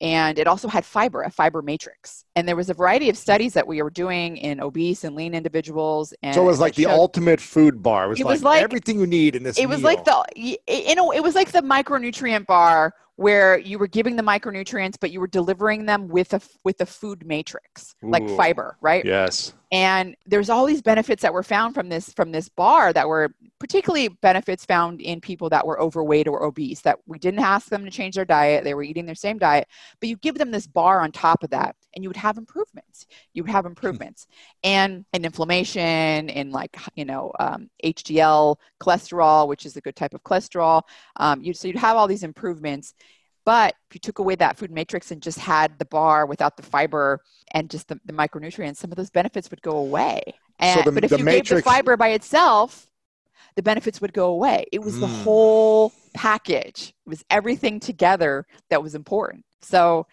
And it also had fiber, a fiber matrix. And there was a variety of studies that we were doing in obese and lean individuals. And so it was like the showed, ultimate food bar. It was, it was like, like, everything you need in this. It meal. was like the, you know, it was like the micronutrient bar where you were giving the micronutrients, but you were delivering them with a with a food matrix, Ooh, like fiber, right? Yes. And there's all these benefits that were found from this from this bar that were particularly benefits found in people that were overweight or obese that we didn't ask them to change their diet; they were eating their same diet, but you give them this bar on top of that, and you would have improvements. You would have improvements, and and inflammation, and like you know um, HDL cholesterol, which is a good type of cholesterol. Um, you so you'd have all these improvements but if you took away that food matrix and just had the bar without the fiber and just the, the micronutrients, some of those benefits would go away. And, so the, but if you matrix... gave the fiber by itself, the benefits would go away. It was mm. the hmm. whole package. It was everything together that was important. So,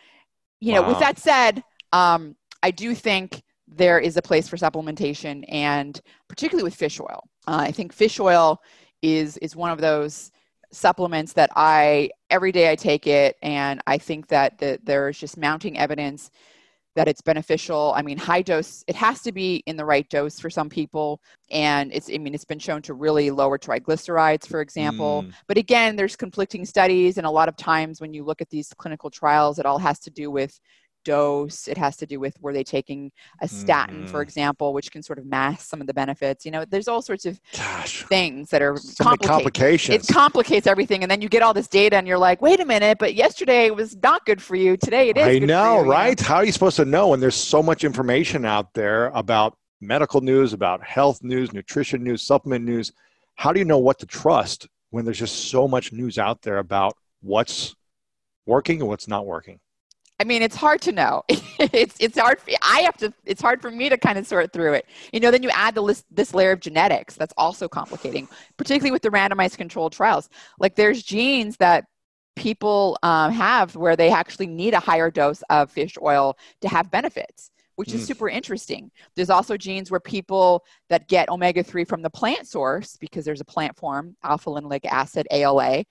you know, wow. with that said, um, I do think there is a place for supplementation, and particularly with fish oil. Uh, I think fish oil is is one of those supplements that I every day I take it, and I think that the, there's just mounting evidence that it's beneficial. I mean, high dose, it has to be in the right dose for some people. And it's, I mean, it's been shown to really lower triglycerides, for example. Mm. But again, there's conflicting studies. And a lot of times when you look at these clinical trials, it all has to do with dose. It has to do with were they taking a statin, mm-hmm. for example, which can sort of mask some of the benefits. You know, there's all sorts of Gosh, things that are complications. It complicates everything, and then you get all this data, and you're like, wait a minute, but yesterday it was not good for you. Today it is. I know, you, right? You know? How are you supposed to know when there's so much information out there about medical news, about health news, nutrition news, supplement news? How do you know what to trust when there's just so much news out there about what's working and what's not working? I mean, it's hard to know. <laughs> it's it's hard. For, I have to. It's hard for me to kind of sort through it. You know, then you add the list, this layer of genetics. That's also complicating, particularly with the randomized controlled trials. Like, there's genes that people um, have where they actually need a higher dose of fish oil to have benefits which is mm. super interesting. There's also genes where people that get omega 3 from the plant source, because there's a plant form, alpha linoleic acid, ALA,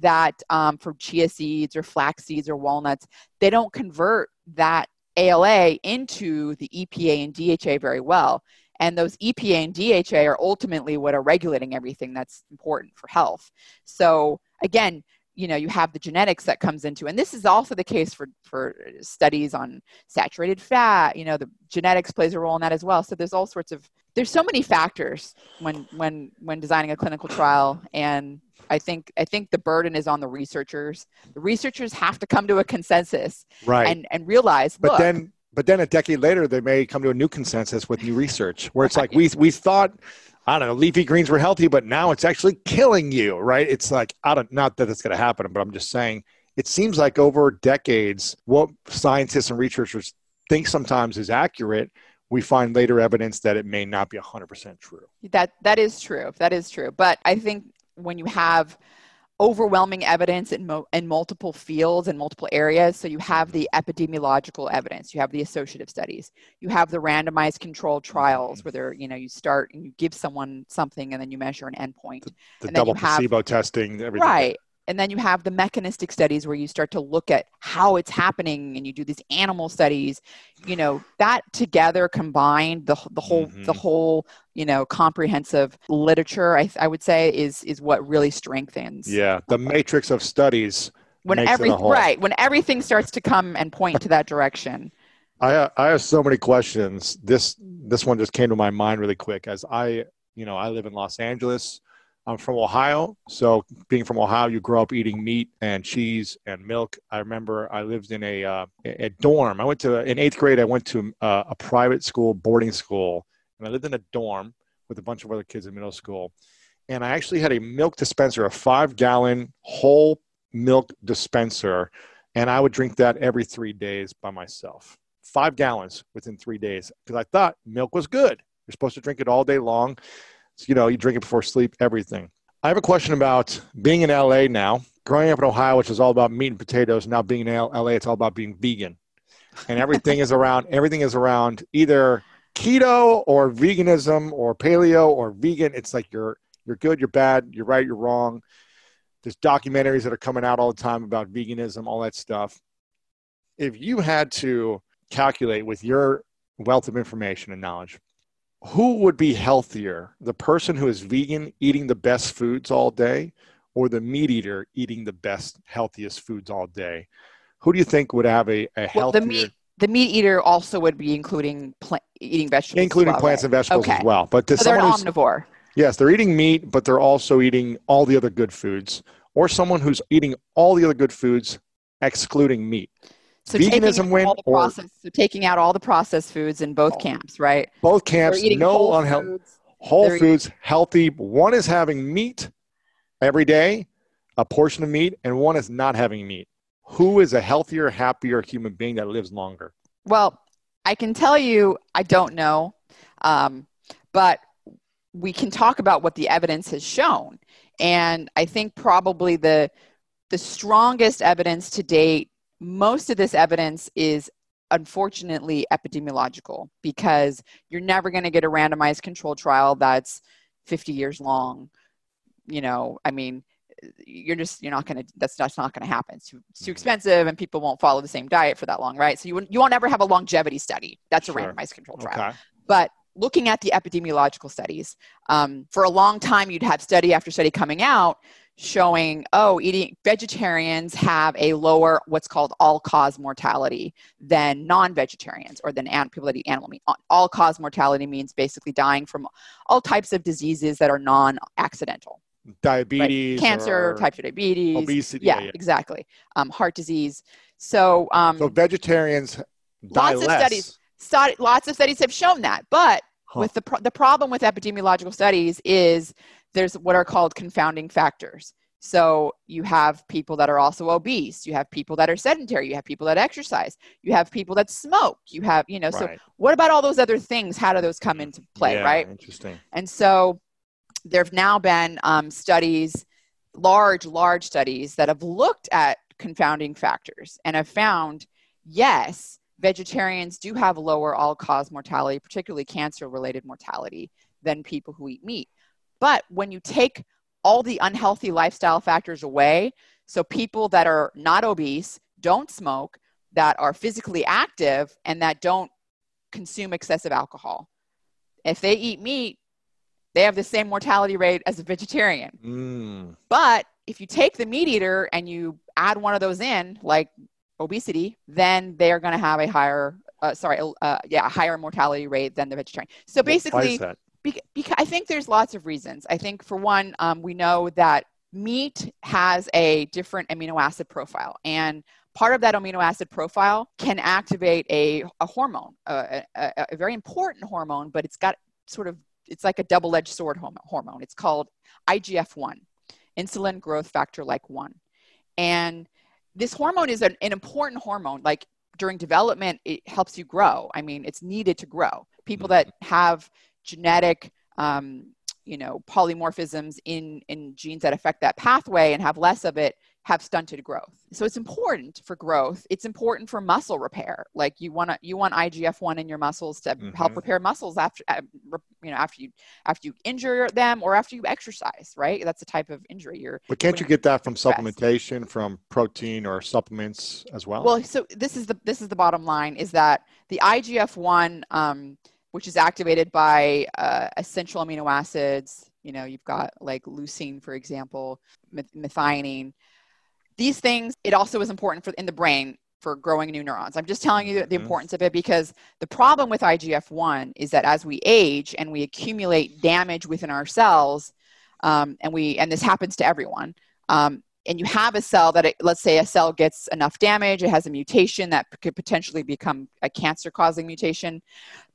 that um, for chia seeds or flax seeds or walnuts, they don't convert that ALA into the EPA and DHA very well. And those EPA and DHA are ultimately what are regulating everything that's important for health. So again, you know you have the genetics that comes into and this is also the case for for studies on saturated fat you know the genetics plays a role in that as well so there's all sorts of there's so many factors when when when designing a clinical trial and I think I think the burden is on the researchers. The researchers have to come to a consensus, right? And and realize. But look, then but then a decade later, they may come to a new consensus with new research where it's like we we thought. I don't know. Leafy greens were healthy, but now it's actually killing you, right? It's like I don't. Not that it's going to happen, but I'm just saying. It seems like over decades, what scientists and researchers think sometimes is accurate, we find later evidence that it may not be 100% true. That that is true. That is true. But I think when you have overwhelming evidence in, mo- in multiple fields and multiple areas. So you have the epidemiological evidence, you have the associative studies, you have the randomized controlled trials where they're, you know, you start and you give someone something and then you measure an endpoint. The, the double placebo have, testing, everything. Right and then you have the mechanistic studies where you start to look at how it's happening and you do these animal studies you know that together combined the, the whole mm-hmm. the whole you know comprehensive literature I, I would say is is what really strengthens yeah the matrix of studies when every right when everything starts to come and point to that direction. I, I have so many questions. This this one just came to my mind really quick as i you know i live in los angeles I'm from Ohio. So, being from Ohio, you grow up eating meat and cheese and milk. I remember I lived in a, uh, a dorm. I went to, in eighth grade, I went to uh, a private school, boarding school, and I lived in a dorm with a bunch of other kids in middle school. And I actually had a milk dispenser, a five gallon whole milk dispenser. And I would drink that every three days by myself. Five gallons within three days because I thought milk was good. You're supposed to drink it all day long you know, you drink it before sleep, everything. I have a question about being in LA now. Growing up in Ohio, which is all about meat and potatoes, now being in LA, it's all about being vegan, and everything is around <laughs> everything is around either keto or veganism or paleo or vegan. It's like you're you're good, you're bad, you're right, you're wrong. There's documentaries that are coming out all the time about veganism, all that stuff. If you had to calculate with your wealth of information and knowledge, who would be healthier the person who is vegan eating the best foods all day or the meat eater eating the best healthiest foods all day? Who do you think would have a, a healthier well, the meat the meat eater also would be including plant, eating vegetables including well, plants right? and vegetables okay. as well. But to so they're an omnivore. Yes they're eating meat but they're also eating all the other good foods. Or someone who's eating all the other good foods excluding meat so veganism win or process, so taking out all the processed foods in both camps, right? Both camps, no unhealthy, whole foods, eating. healthy. One is having meat every day, a portion of meat, and one is not having meat. Who is a healthier, happier human being that lives longer? Well, I can tell you, I don't know, um, but we can talk about what the evidence has shown, and I think probably the the strongest evidence to date most of this evidence is unfortunately epidemiological because you're never going to get a randomized controlled trial that's 50 years long you know i mean you're just you're not going to that's, that's not going to happen it's too, it's too, mm-hmm. expensive and people won't follow the same diet for that long right so you, you won't ever have a longevity study that's sure. a randomized controlled trial okay. but looking at the epidemiological studies um, for a long time you'd have study after study coming out showing oh eating vegetarians have a lower what's called all cause mortality than non-vegetarians or than people that eat animal meat all cause mortality means basically dying from all types of diseases that are non-accidental diabetes right? cancer type 2 diabetes obesity yeah, yeah. exactly um, heart disease so um, so vegetarians die lots less. of studies study, lots of studies have shown that but huh. with the, pro- the problem with epidemiological studies is there's what are called confounding factors. So you have people that are also obese, you have people that are sedentary, you have people that exercise, you have people that smoke, you have, you know, right. so what about all those other things? How do those come into play, yeah, right? Interesting. And so there have now been um, studies, large, large studies that have looked at confounding factors and have found, yes, vegetarians do have lower all cause mortality, particularly cancer related mortality, than people who eat meat. But when you take all the unhealthy lifestyle factors away, so people that are not obese, don't smoke, that are physically active, and that don't consume excessive alcohol, if they eat meat, they have the same mortality rate as a vegetarian. Mm. But if you take the meat eater and you add one of those in, like obesity, then they are going to have a higher, uh, sorry, uh, yeah, a higher mortality rate than the vegetarian. So basically, because I think there's lots of reasons. I think for one, um, we know that meat has a different amino acid profile, and part of that amino acid profile can activate a, a hormone, a, a, a very important hormone, but it's got sort of, it's like a double edged sword hormone. It's called IGF 1, insulin growth factor like 1. And this hormone is an, an important hormone. Like during development, it helps you grow. I mean, it's needed to grow. People that have genetic um, you know polymorphisms in in genes that affect that pathway and have less of it have stunted growth. So it's important for growth. It's important for muscle repair. Like you want to you want igf-1 in your muscles to mm-hmm. help repair muscles after uh, you know after you after you injure them or after you exercise right? That's the type of injury you're but can't you get that from stress. supplementation from protein or supplements as well? Well so this is the this is the bottom line is that the igf-1 um, which is activated by uh, essential amino acids. You know, you've got like leucine, for example, methionine. These things, it also is important for in the brain for growing new neurons. I'm just telling you the mm-hmm. importance of it because the problem with IGF 1 is that as we age and we accumulate damage within our cells, um, and we and this happens to everyone, um, and you have a cell that it, let's say a cell gets enough damage it has a mutation that could potentially become a cancer causing mutation.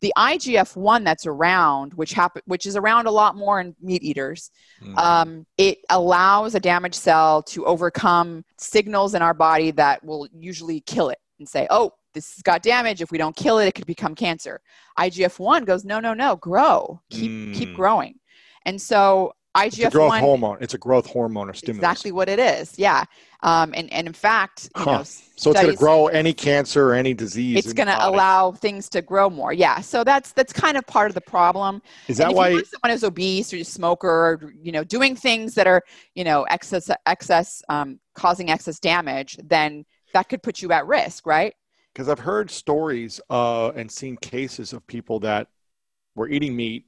The igf-1 that's around which happen, which is around a lot more in meat eaters mm. um, it allows a damaged cell to overcome signals in our body that will usually kill it and say oh this has got damage if we don't kill it it could become cancer. Igf-1 goes no no no grow. Keep mm. keep growing. And so IGF it's a growth hormone. It's a growth hormone or stimulus. Exactly what it is. Yeah. Um, and, and in fact, you huh. know, so it's going to grow any cancer or any disease. It's going to allow things to grow more. Yeah. So that's that's kind of part of the problem. Is that why someone is obese or a smoker, or, you know, doing things that are you know excess excess um, causing excess damage, then that could put you at risk, right? Because I've heard stories uh, and seen cases of people that were eating meat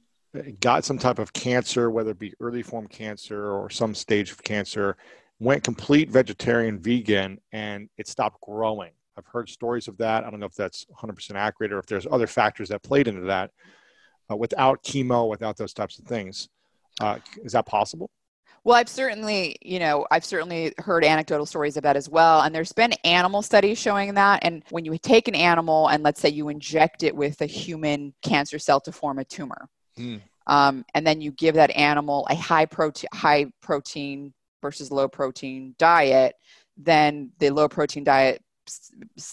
got some type of cancer, whether it be early form cancer or some stage of cancer, went complete vegetarian vegan and it stopped growing. I've heard stories of that. I don't know if that's 100% accurate or if there's other factors that played into that. Uh, without chemo, without those types of things, uh, is that possible? Well, I've certainly, you know, I've certainly heard anecdotal stories of that as well. And there's been animal studies showing that. And when you take an animal and let's say you inject it with a human cancer cell to form a tumor, Mm. Um, and then you give that animal a high protein, high protein versus low protein diet, then the low protein diet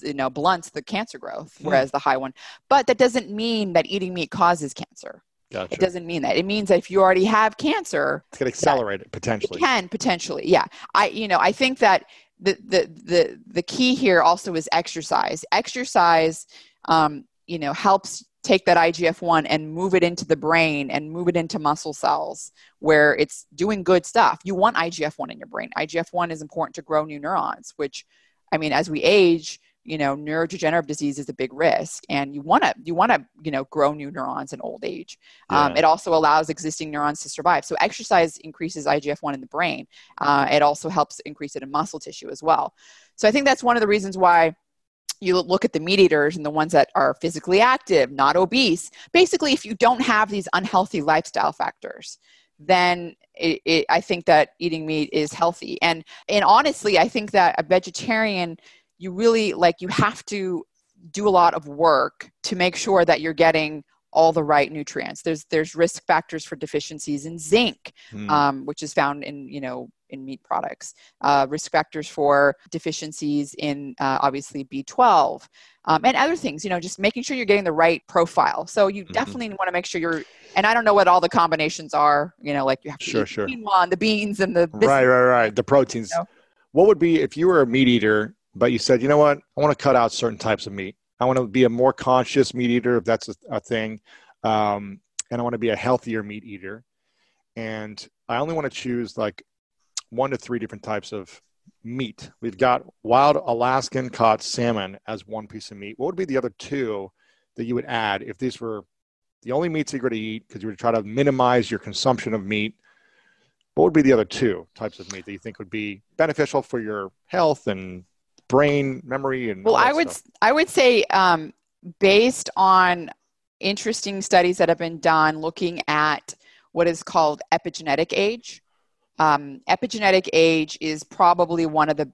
you know blunts the cancer growth hmm. whereas the high one but that doesn't mean that eating meat causes cancer gotcha. it doesn't mean that it means that if you already have cancer it's going to accelerate it potentially it can potentially yeah i you know i think that the the the, the key here also is exercise exercise um, you know helps take that IGF 1 and move it into the brain and move it into muscle cells where it's doing good stuff. You want IGF 1 in your brain. IGF 1 is important to grow new neurons, which, I mean, as we age, you know neurodegenerative disease is a big risk and you want to you want to you know grow new neurons in old age um, yeah. um, it also allows existing neurons to survive so exercise increases igf-1 in the brain uh, it also helps increase it in muscle tissue as well so i think that's one of the reasons why you look at the meat eaters and the ones that are physically active, not obese. Basically, if you don't have these unhealthy lifestyle factors, then it, it, I think that eating meat is healthy. And and honestly, I think that a vegetarian, you really like you have to do a lot of work to make sure that you're getting all the right nutrients. There's there's risk factors for deficiencies in zinc, mm. um, which is found in you know in meat products. Uh, risk factors for deficiencies in uh, obviously B12 um, and other things. You know, just making sure you're getting the right profile. So you mm-hmm. definitely want to make sure you're. And I don't know what all the combinations are. You know, like you have to sure, sure. quinoa the beans and the right, right, right. The proteins. You know? What would be if you were a meat eater, but you said, you know what, I want to cut out certain types of meat. I want to be a more conscious meat eater, if that's a, a thing. Um, and I want to be a healthier meat eater. And I only want to choose like one to three different types of meat. We've got wild Alaskan caught salmon as one piece of meat. What would be the other two that you would add if these were the only meats you're going to eat because you would try to minimize your consumption of meat? What would be the other two types of meat that you think would be beneficial for your health and brain memory and well i would stuff. i would say um, based on interesting studies that have been done looking at what is called epigenetic age um, epigenetic age is probably one of the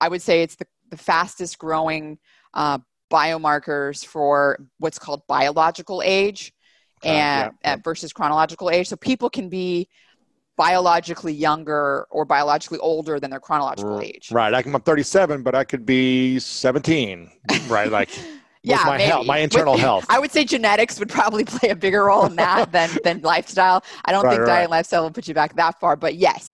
i would say it's the the fastest growing uh, biomarkers for what's called biological age and yeah. versus chronological age. So people can be biologically younger or biologically older than their chronological age. Right. I'm 37, but I could be 17. Right. Like. <laughs> yeah, my health, my internal With, <laughs> health. I would say genetics would probably <laughs> play a bigger role in that than than lifestyle. I don't right, think right. diet and lifestyle will put you back that far, but yes,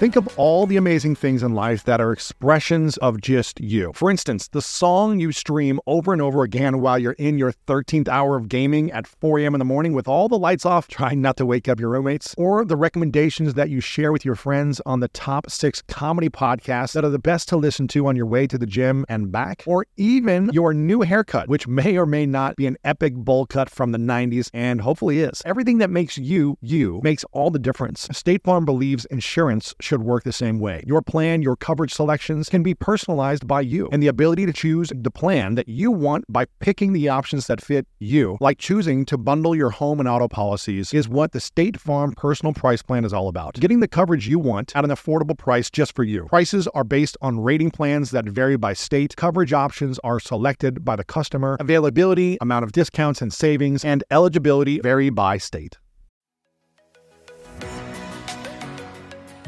Think of all the amazing things in life that are expressions of just you. For instance, the song you stream over and over again while you're in your 13th hour of gaming at 4 a.m. in the morning with all the lights off, <laughs> trying not to wake up your roommates, or the recommendations that you share with your friends on the top six comedy podcasts that are the best to listen to on your way to the gym and back, or even your new haircut, which may or may not be an epic bowl cut from the 90s and hopefully is. Everything that makes you, you, makes all the difference. State Farm believes insurance should work the same way. Your plan, your coverage selections can be personalized by you, and the ability to choose the plan that you want by picking the options that fit you, like choosing to bundle your home and auto policies, is what the State Farm Personal Price Plan is all about. Getting the coverage you want at an affordable price just for you. Prices are based on rating plans that vary by state. Coverage options are selected by the customer. Availability, amount of discounts and savings, and eligibility vary by state.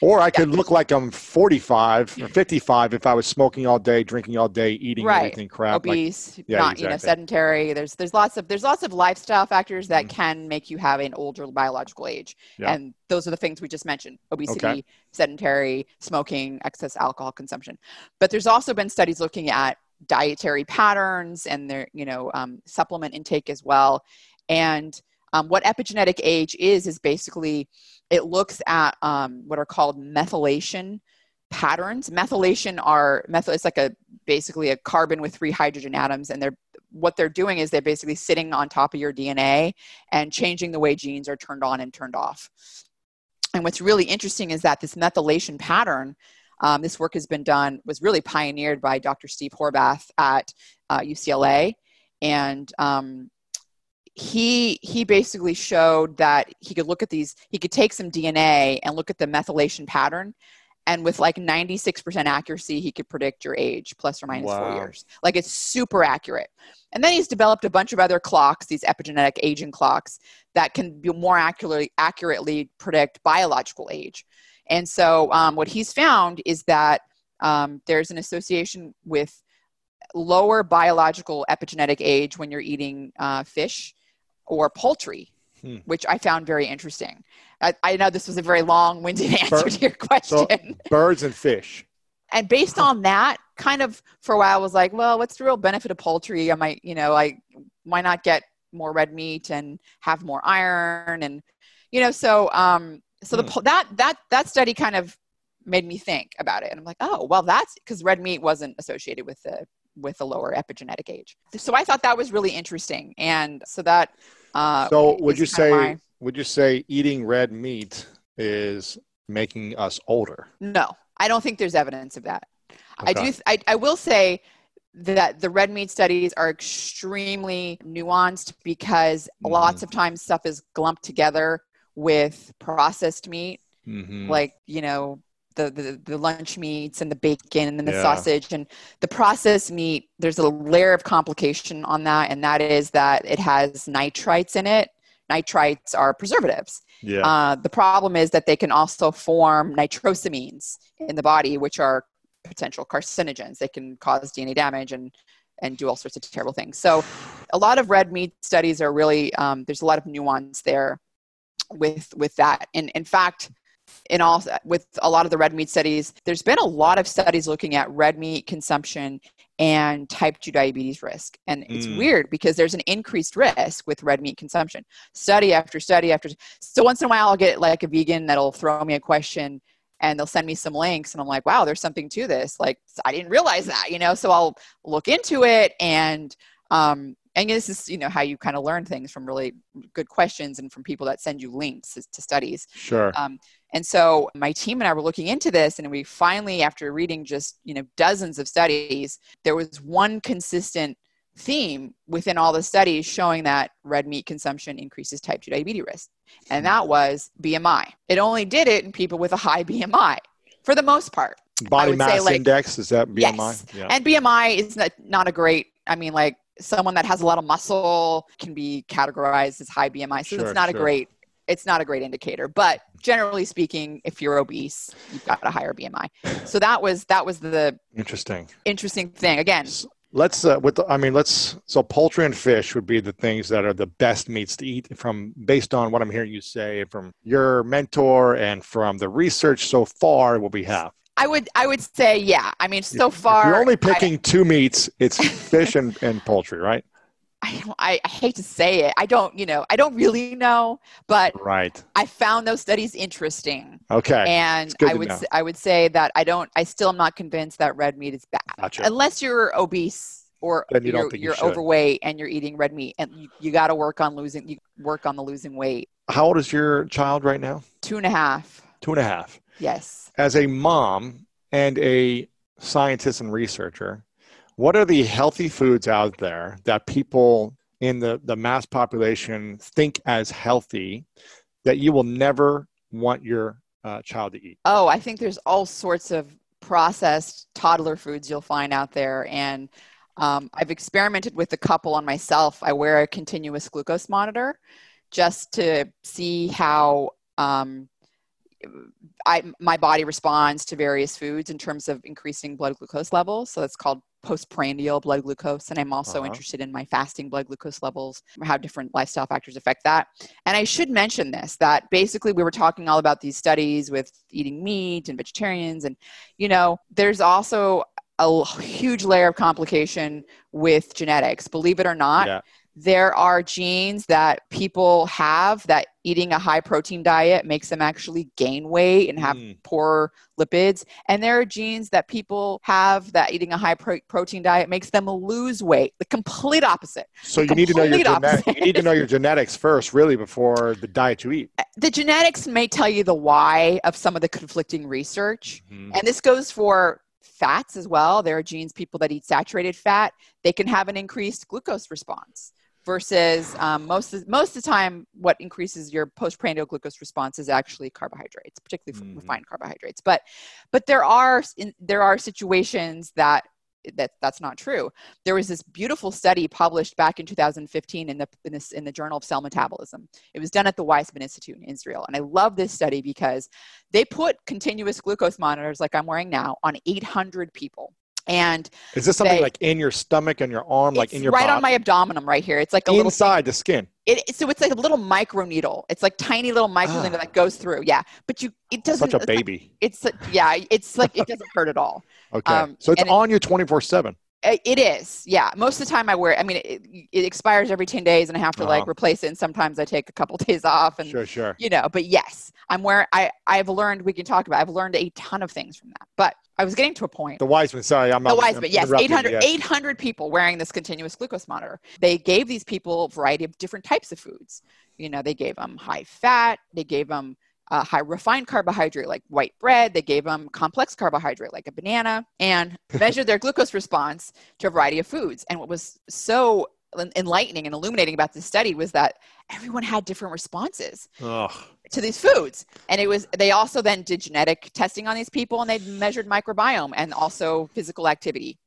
Or I could yeah. look like I'm 45 or 55 if I was smoking all day, drinking all day, eating right. everything crap. Obese, like, yeah, not exactly. you know sedentary. There's there's lots of there's lots of lifestyle factors that mm can make you have an older biological age, yeah. and those are the things we just mentioned: obesity, okay. sedentary, smoking, excess alcohol consumption. But there's also been studies looking at dietary patterns and their you know um, supplement intake as well, and um, what epigenetic age is is basically it looks at um, what are called methylation patterns. Methylation are methyl. It's like a basically a carbon with three hydrogen atoms, and they're what they're doing is they're basically sitting on top of your DNA and changing the way genes are turned on and turned off. And what's really interesting is that this methylation pattern, um, this work has been done, was really pioneered by Dr. Steve Horvath at uh, UCLA, and um, he he basically showed that he could look at these he could take some dna and look at the methylation pattern and with like 96% accuracy he could predict your age plus or minus wow. four years. Like it's super accurate. And then he's developed a bunch of other clocks these epigenetic aging clocks that can be more accurately accurately predict biological age. And so um, what he's found is that um, there's an association with lower biological epigenetic age when you're eating uh, fish or poultry, hmm. which I found very interesting. I, I, know this was a very long winded <laughs> answer Bir- to your question. So birds and fish. And based on that, kind of for a while, I was like, well, what's the real benefit of poultry? I might, you know, I why not get more red meat and have more iron? And, you know, so, um, so hmm. the, that, that, that study kind of made me think about it. And I'm like, oh, well, that's because red meat wasn't associated with the with a lower epigenetic age. So I thought that was really interesting, and so that. Uh, so would you say my... would you say eating red meat is making us older? No, I don't think there's evidence of that. Okay. I do. I, I will say that the red meat studies are extremely nuanced because mm. lots of times stuff is lumped together with processed meat. Mm-hmm. Like, you know, the, the, the lunch meats and the bacon and then the yeah. sausage and the processed meat there's a layer of complication on that and that is that it has nitrites in it. Nitrites are preservatives. Yeah. Uh, the problem is that they can also form nitrosamines in the body which are potential carcinogens. They can cause dna damage and and do all sorts of terrible things. So a lot of red meat studies are really um, there's a lot of nuance there with with that. And in fact in all with a lot of the red meat studies there's been a lot of studies looking at red meat consumption and type 2 diabetes risk. And it's mm. weird because there's an increased risk with red meat consumption. Study after study after so once in a while i'll get like a vegan that'll throw me a question and they'll send me some links and i'm like wow there's something to this. Like i didn't realize that you know so i'll look into it and um and this is you know how you kind of learn things from really good questions and from people that send you links to studies. Sure. Um, and so my team and i were looking into this and we finally after reading just you know dozens of studies there was one consistent theme within all the studies showing that red meat consumption increases type 2 diabetes risk and that was bmi it only did it in people with a high bmi for the most part body mass like, index is that bmi yes. Yeah. and bmi is not, not a great i mean like someone that has a lot of muscle can be categorized as high bmi so sure, it's not sure. a great it's not a great indicator but generally speaking if you're obese you've got a higher bmi so that was that was the interesting. interesting thing. Again let's uh, with the, i mean let's so poultry and fish would be the things that are the best meats to eat from based on what i'm hearing you say from your mentor and from the research so far what we have. I would i would say yeah. I mean so far if you're only picking I, two meats it's <laughs> fish and, and poultry right I, I hate to say it. I don't, you know, I don't really know, but right. I found those studies interesting. Okay. And I would, I would say that I don't, I still am not convinced that red meat is bad, gotcha. unless you're obese or you you're, you're you overweight and you're eating red meat, and you, you got to work on losing, you work on the losing weight. How old is your child right now? Two and a half. Two and a half. Yes. As a mom and a scientist and researcher, what are the healthy foods out there that people in the, the mass population think as healthy that you will never want your uh, child to eat? Oh, I think there's all sorts of processed toddler foods you'll find out there. And um, I've experimented with a couple on myself. I wear a continuous glucose monitor just to see how um, I, my body responds to various foods in terms of increasing blood glucose levels. So that's called postprandial blood glucose. And I'm also uh-huh. interested in my fasting blood glucose levels, how different lifestyle factors affect that. And I should mention this that basically we were talking all about these studies with eating meat and vegetarians. And, you know, there's also a huge layer of complication with genetics, believe it or not. Yeah there are genes that people have that eating a high protein diet makes them actually gain weight and have mm. poor lipids. And there are genes that people have that eating a high pro- protein diet makes them lose weight. The complete opposite. So you need to know your genetic, you need to know your genetics first really before the diet you eat. Uh, the genetics may tell you the why of some of the conflicting research. Mm-hmm. and this goes for fats as well. There are genes people that eat saturated fat they can have an increased glucose response versus um, most of, most of the time what increases your postprandial glucose response is actually carbohydrates particularly mm-hmm. refined carbohydrates. But but there are in, there are situations that that that's not true. There was this beautiful study published back in 2015 in the in, this, in the journal of cell metabolism. It was done at the weizmann institute in israel. And i love this study because they put continuous glucose monitors like i'm wearing now on 800 people and is this something they, like in your stomach and your arm, like in your right body? on my abdomen, right here? It's like a inside the skin. It, so it's like a little micro needle. It's like tiny little micro needle ah. that goes through. Yeah, but you it doesn't. Such a baby. It's, like, it's yeah. It's like it doesn't hurt at all. Okay, um, so it's on it, you twenty four seven. It is, yeah. Most of the time I wear. I mean, it, it expires every ten days, and I have to uh-huh. like replace it. And sometimes I take a couple <laughs> days off, and sure, sure. You know, but yes, I'm wearing. I I've learned. We can talk about. I've learned a ton of things from that. But I was getting to a point. The Weizmann, sorry, I'm not. The Weizmann, yes, 800, yes. 800 people wearing this continuous glucose monitor. They gave these people a variety of different types of foods. You know, they gave them high fat. They gave them uh, high refined carbohydrate like white bread. They gave them complex carbohydrate like a banana and <laughs> measured their glucose response to a variety of foods. And what was so enlightening and illuminating about this study was that everyone had different responses Ugh. to these foods and it was they also then did genetic testing on these people and they measured microbiome and also physical activity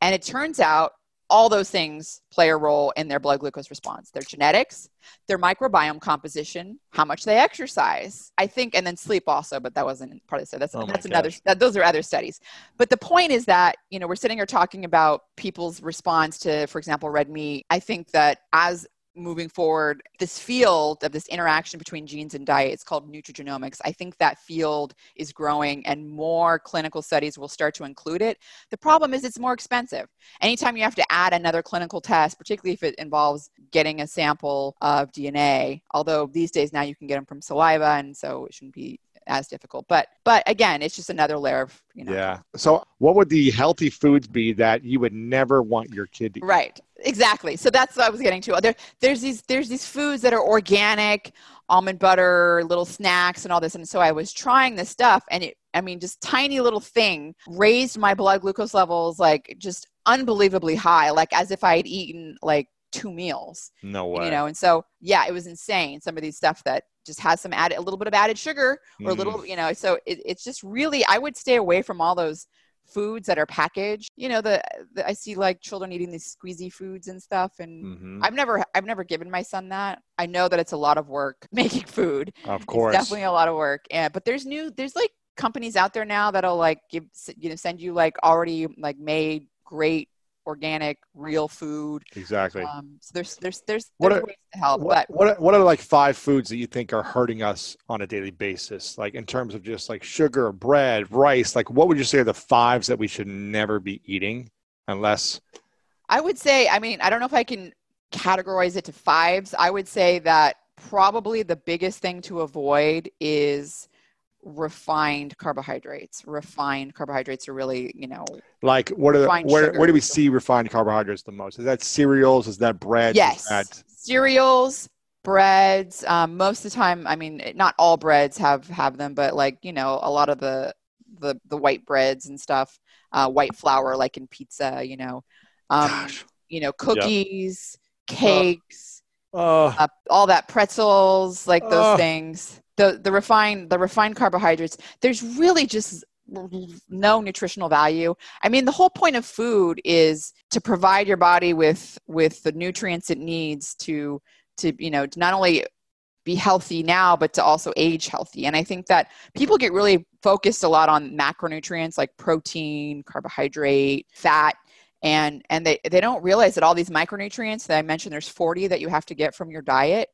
and it turns out all those things play a role in their blood glucose response. Their genetics their microbiome composition how much they exercise i think and then sleep also but that wasn't part of the study. That's, oh that's another that, those are other studies. But the point is that you know we're sitting here talking about people's response to for example red meat. I think that as moving forward this field of this interaction between genes and diet it's called nutrigenomics. I think that field is growing and more clinical studies will start to include it. The problem is it's more expensive. Anytime you have to add another clinical test particularly if it involves getting a sample of dna although these days now you can get them from saliva and so it shouldn't be as difficult. But but again, it's just another layer of you know. Yeah. So, what would the healthy foods be that you would never want your kid to eat? Right. Exactly. So that's what I was getting to. There, there's these there's these foods that are organic, almond butter, little snacks, and all this. And so I was trying this stuff, and it, I mean, just tiny little thing raised my blood glucose levels like just unbelievably high, like as if I had eaten like two meals. No way. You know, and so yeah, it was insane. Some of these stuff that just has some added a little bit of added sugar or a Mm. little, you know. So it, it's just really I would stay away from all those foods that are packaged. You know, the, the I see like children eating these squeezy foods and stuff, and Mhm. I've never I've never given my son that. I know that it's a lot of work <laughs> making food. Of course. It's definitely a lot of work. And but there's new there's like companies out there now that'll like give you know send you like already like made great organic real food. Exactly. Um, so there's there's there's, What there's are- ways to help, what, but what are- what are like five foods that you think are hurting us on a daily basis like in terms of just like sugar bread rice like what would you say are the fives that we should never be eating unless I would say, I mean, I don't know if I can categorize it to fives. I would say that probably the biggest thing to avoid is refined carbohydrates. Refined carbohydrates are really, you know, like what are the, where, where do we see refined carbohydrates the most is that cereals is that bread yes, that, cereals, breads. Um, most of the time, I mean, not all breads have have them, but like you know, a lot of the the the white breads and stuff, uh, white flour, like in pizza, you know, um, gosh you know, cookies, cakes. oh uh, all that pretzels, like those Ugh. things. The the refined the refined carbohydrates. There's really just no nutritional value. I mean, the whole point of food is to provide your body with with the nutrients it needs to to you know to not only be healthy now but to also age healthy and i think that people get really focused a lot on macronutrients like protein carbohydrate fat and and they, they don't realize that all these micronutrients that i mentioned there's 40 that you have to get from your diet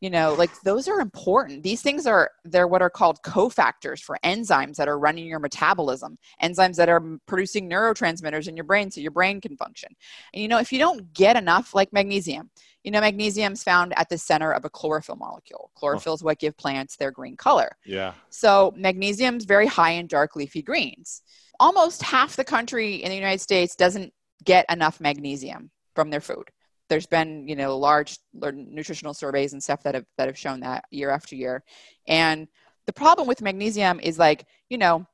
you know like those are important. These things are they're what are called cofactors for enzymes that are running your metabolism enzymes that are producing neurotransmitters in your brain so your brain can function. And you know if you don't get enough like magnesium you know magnesium is found at the center of a chlorophyll molecule. Chlorophyll is what give plants their green color. Yeah. So magnesium is very high in dark leafy greens. Almost half the country in the United States doesn't get enough magnesium from their food. There's been, you know, large nutritional surveys and stuff that have that have shown that year after year. And the problem with magnesium is like, you know,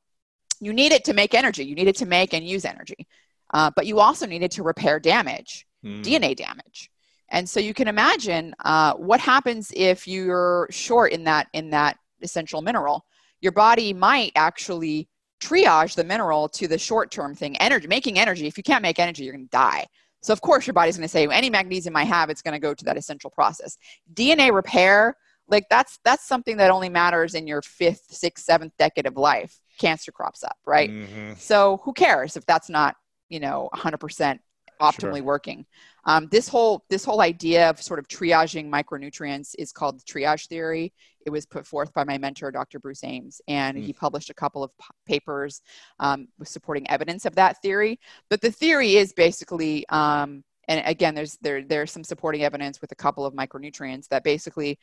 you need it to make energy. You need it to make and use energy. Uh, but you also need it to repair damage. Mm. DNA damage. And so you can imagine uh, what happens if you're short in that in that essential mineral. Your body might actually triage the mineral to the short-term thing, energy, making energy. If you can't make energy, you're going to die. So of course your body's going to say any magnesium I have, it's going to go to that essential process. DNA repair, like that's that's something that only matters in your fifth, sixth, seventh decade of life. Cancer crops up, right? Mhm. So who cares if that's not, you know, 100% optimally Sure. working? Um, this whole this whole idea of sort of triaging micronutrients is called the triage theory. It was put forth by my mentor, Dr. Bruce Ames, and Mm. he published a couple of papers um, with supporting evidence of that theory. But the theory is basically, um, and again, there's there there's some supporting evidence with a couple of micronutrients that basically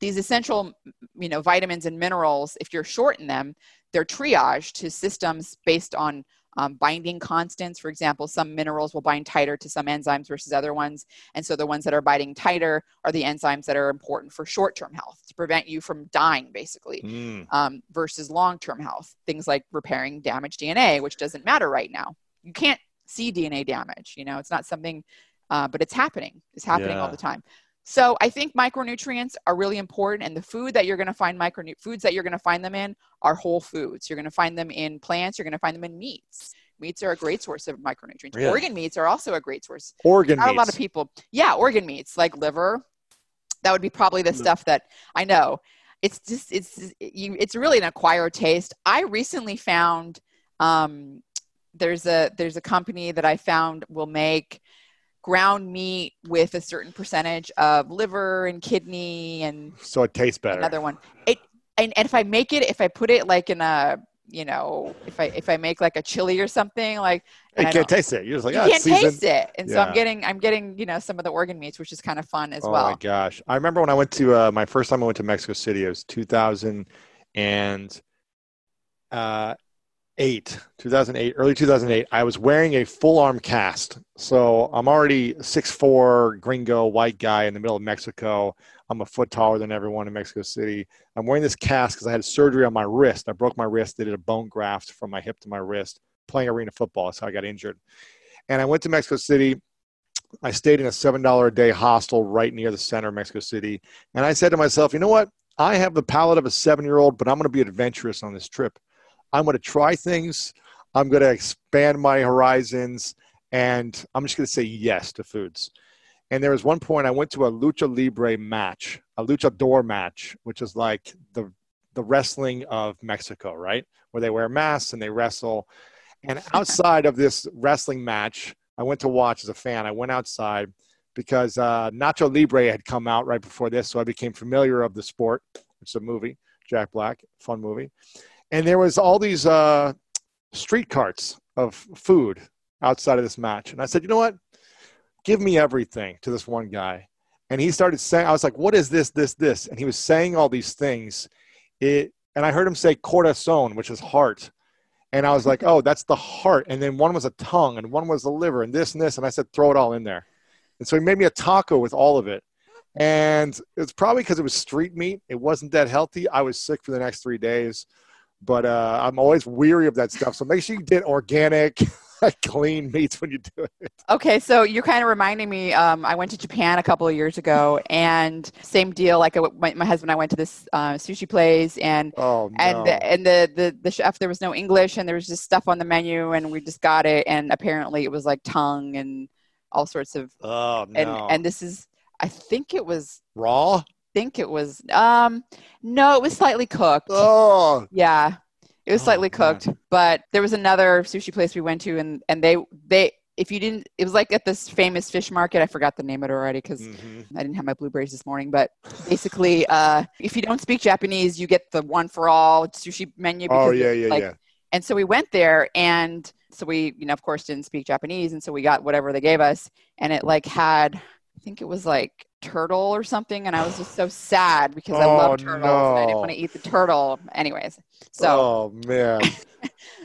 these essential, you know, vitamins and minerals, if you're short in them, they're triaged to systems based on um, binding constants. For example, some minerals will bind tighter to some enzymes versus other ones. And so the ones that are binding tighter are the enzymes that are important for short term health to prevent you from dying, basically, Mm. um, versus long term health. Things like repairing damaged DNA, which doesn't matter right now. You can't see DNA damage, you know, it's not something, uh, but it's happening. It's happening all the time. So I think micronutrients are really important, and the food that you're going to find micro foods that you're going to find them in are whole foods. You're going to find them in plants. You're going to find them in meats. Meats are a great source of micronutrients. Really? Organ meats are also a great source. organ Not a lot of people. Yeah, organ meats like liver. That would be probably the Liv- stuff that I know. It's just it's you. It's really an acquired taste. I recently found um, there's a there's a company that I found will make ground meat with a certain percentage of liver and kidney and so it tastes better another one. It and, and if I make it, if I put it like in a you know, if I if I make like a chili or something like you I can't taste it you're just like you "Ah, can't seasoned." taste it, and so I'm getting I'm getting you know some of the organ meats, which is kind of fun as well. oh my gosh i remember when i went to uh, my first time i went to mexico city it was 2000 and uh, eight, 2008, early 2008, I was wearing a full arm cast. So I'm already six four gringo white guy in the middle of Mexico. I'm a foot taller than everyone in Mexico City. I'm wearing this cast because I had surgery on my wrist. I broke my wrist. They did a bone graft from my hip to my wrist playing arena football. That's how I got injured. And I went to Mexico City. I stayed in a $7 a day hostel right near the center of Mexico City. And I said to myself, you know what? I have the palate of a seven year old, but I'm going to be adventurous on this trip. I'm going to try things. I'm going to expand my horizons. And I'm just going to say yes to foods. And there was one point I went to a lucha libre match, a luchador match, which is like the the wrestling of Mexico, right? Where they wear masks and they wrestle. And <laughs> outside of this wrestling match, I went to watch as a fan. I went outside because uh, Nacho Libre had come out right before this, so I became familiar of the sport. It's a movie, Jack Black, fun movie. And there was all these uh, street carts of food outside of this match. And I said, you know what? give me everything to this one guy. And he started saying, I was like, what is this, this, this? And he was saying all these things. It, and I heard him say corazon, which is heart. And I was like, oh, that's the heart. And then one was a tongue and one was the liver and this and this. And I said, throw it all in there. And so he made me a taco with all of it. And it's probably because it was street meat. It wasn't that healthy. I was sick for the next three days. But uh, I'm always weary of that stuff. So make sure you get organic. <laughs> clean meats when you do it. Okay, so you're kind of reminding me. Um, I went to Japan a couple of years ago, and same deal. Like I, my, my, husband and I went to this uh, sushi place, and oh, no. and the, and the, the the chef there was no English, and there was just stuff on the menu, and we just got it, and apparently it was like tongue and all sorts of. Oh no! And and this is, I think it was raw. I think it was. Um, no, it was slightly cooked. Oh. Yeah. It was slightly oh, cooked, but there was another sushi place we went to, and and they they if you didn't, it was like at this famous fish market. I forgot the name of it already because mm-hmm. I didn't have my blueberries this morning. But basically, uh, if you don't speak Japanese, you get the one for all sushi menu. oh yeah, yeah, like, yeah. And so we went there, and so we, you know, of course, didn't speak Japanese, and so we got whatever they gave us, and it like had, I think it was like turtle or something and i was just so sad because oh, i love turtles no. i didn't want to eat the turtle. Anyways so oh man.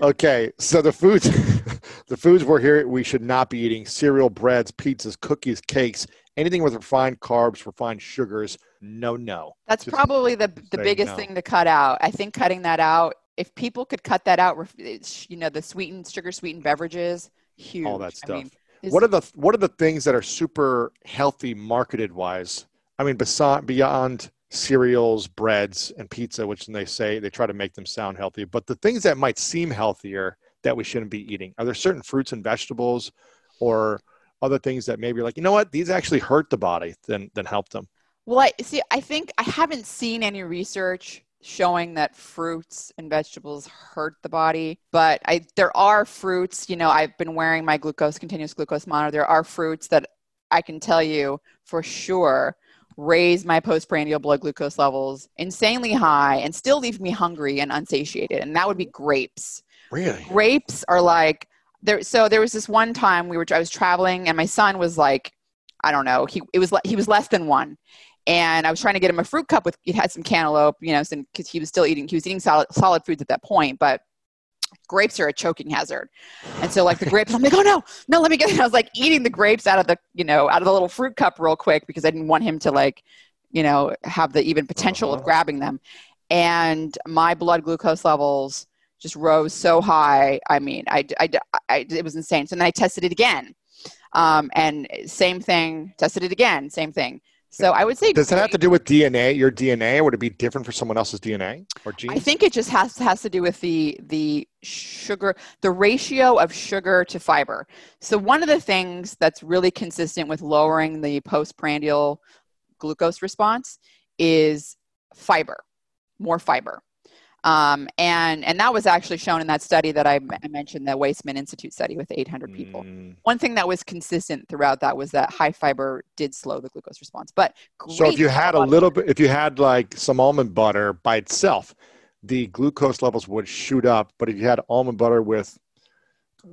Okay so the foods <laughs> the foods we're here we should not be eating. Cereal breads pizzas cookies cakes anything with refined carbs refined sugars no no. That's just probably the the biggest no. thing to cut out. I think cutting that out if people could cut that out eh, you know the sweetened sugar sweetened beverages huge all that stuff I mean, what are the what are the things that are super healthy marketed wise? I mean, beyond beyond cereals, breads, and pizza, which they say they try to make them sound healthy, but the things that might seem healthier that we shouldn't be eating. Are there certain fruits and vegetables, or other things that maybe like you know what these actually hurt the body than than help them? Well, I see. I think I haven't seen any research showing that fruits and vegetables hurt the body but i there are fruits you know i've been wearing my glucose continuous glucose monitor. There are fruits that i can tell you for sure raise my postprandial blood glucose levels insanely high and still leave me hungry and unsatiated and that would be grapes. Really? Grapes are like there so there was this one time we were i was traveling and my son was like i don't know he it was he was less than one and I was trying to get him a fruit cup with it had some cantaloupe, you know, because he was still eating he was eating solid solid foods at that point, but grapes are a choking hazard. And so like the grapes, I'm like, oh no, no, let me get it. I was like eating the grapes out of the, you know, out of the little fruit cup real quick because I didn't want him to like, you know, have the even potential uh-huh. of grabbing them. And my blood glucose levels just rose so high. I mean, I, I, I it was insane. So then I tested it again. Um, and same thing, tested it again, same thing. So I would say. Does it have to do with DNA, your DNA? Would it be different for someone else's DNA or genes? I think it just has has to do with the the sugar, the ratio of sugar to fiber. So one of the things that's really consistent with lowering the postprandial glucose response is fiber, more fiber. Um, and and that was actually shown in that study that I, I mentioned, the Weizmann Institute study with 800 people. Mm. One thing that was consistent throughout that was that high fiber did slow the glucose response. But so if you had a little bit, if you had like some almond butter by itself, the glucose levels would shoot up. But if you had almond butter with,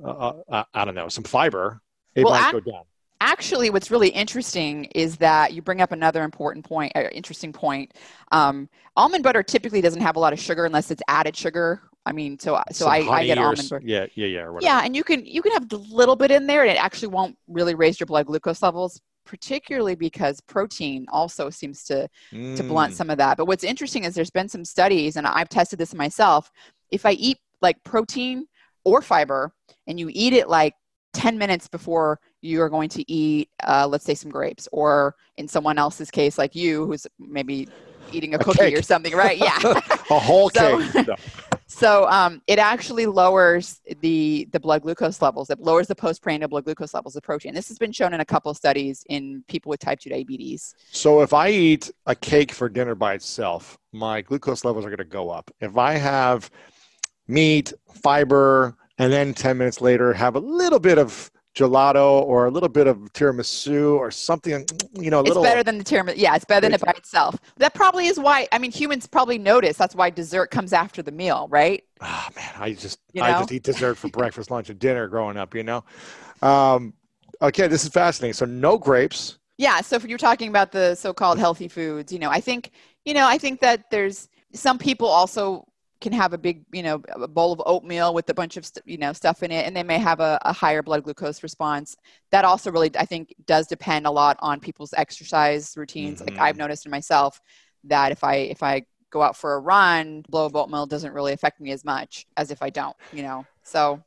uh, uh, I don't know, some fiber, it well, might go down actually, what's really interesting is that you bring up another important point, uh, interesting point. Um, almond butter typically doesn't have a lot of sugar unless it's added sugar. I mean, so so I, I get almond butter. Yeah, yeah, yeah. Yeah, and you can you can have a little bit in there, and it actually won't really raise your blood glucose levels particularly because protein also seems to mm. to blunt mm. some of that. But what's interesting is there's been some studies, and I've tested this myself. If I eat like protein or fiber, and you eat it like 10 minutes before you are going to eat, uh, let's say, some grapes, or in someone else's case, like you, who's maybe eating a, a cookie cake. or something, right? Yeah. <laughs> a whole so, cake. <laughs> No. So um, it actually lowers the the blood glucose levels. It lowers the postprandial blood glucose levels of protein. This has been shown in a couple of studies in people with type two diabetes. So if I eat a cake for dinner by itself, my glucose levels are going to go up. If I have meat, fiber, and then 10 minutes later have a little bit of gelato or a little bit of tiramisu or something, you know, a it's better than the tiramisu. Yeah, it's better than it by itself. That probably is why. I mean, humans probably notice. That's why dessert comes after the meal, right? Oh man, I just you know? I just eat dessert for breakfast, lunch, and dinner growing up. You know. Um, okay, this is fascinating. So no grapes. Yeah. So if you're talking about the so-called healthy foods, you know, I think you know, I think that there's some people also can have a big, you know, a bowl of oatmeal with a bunch of, you know, stuff in it, and they may have a, a, higher blood glucose response. That also really, I think, does depend a lot on people's exercise routines. Mm-hmm. Like I've noticed in myself that if I if I go out for a run, blow of oatmeal doesn't really affect me as much as if I don't, you know. So.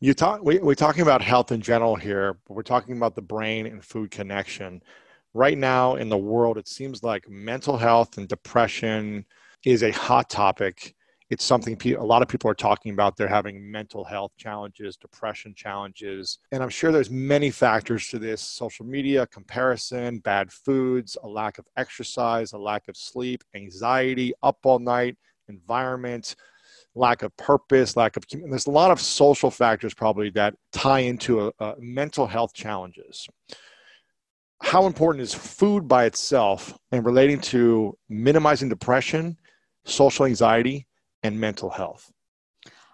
You talk. We, we're talking about health in general here, but we're talking about the brain and food connection. Right now in the world, it seems like mental health and depression is a hot topic it's something pe- a lot of people are talking about. They're having mental health challenges depression challenges and i'm sure there's many factors to this. Social media comparison bad foods a lack of exercise a lack of sleep anxiety up all night environment lack of purpose lack of there's a lot of social factors probably that tie into a, a mental health challenges. How important is food by itself and relating to minimizing depression social anxiety and mental health?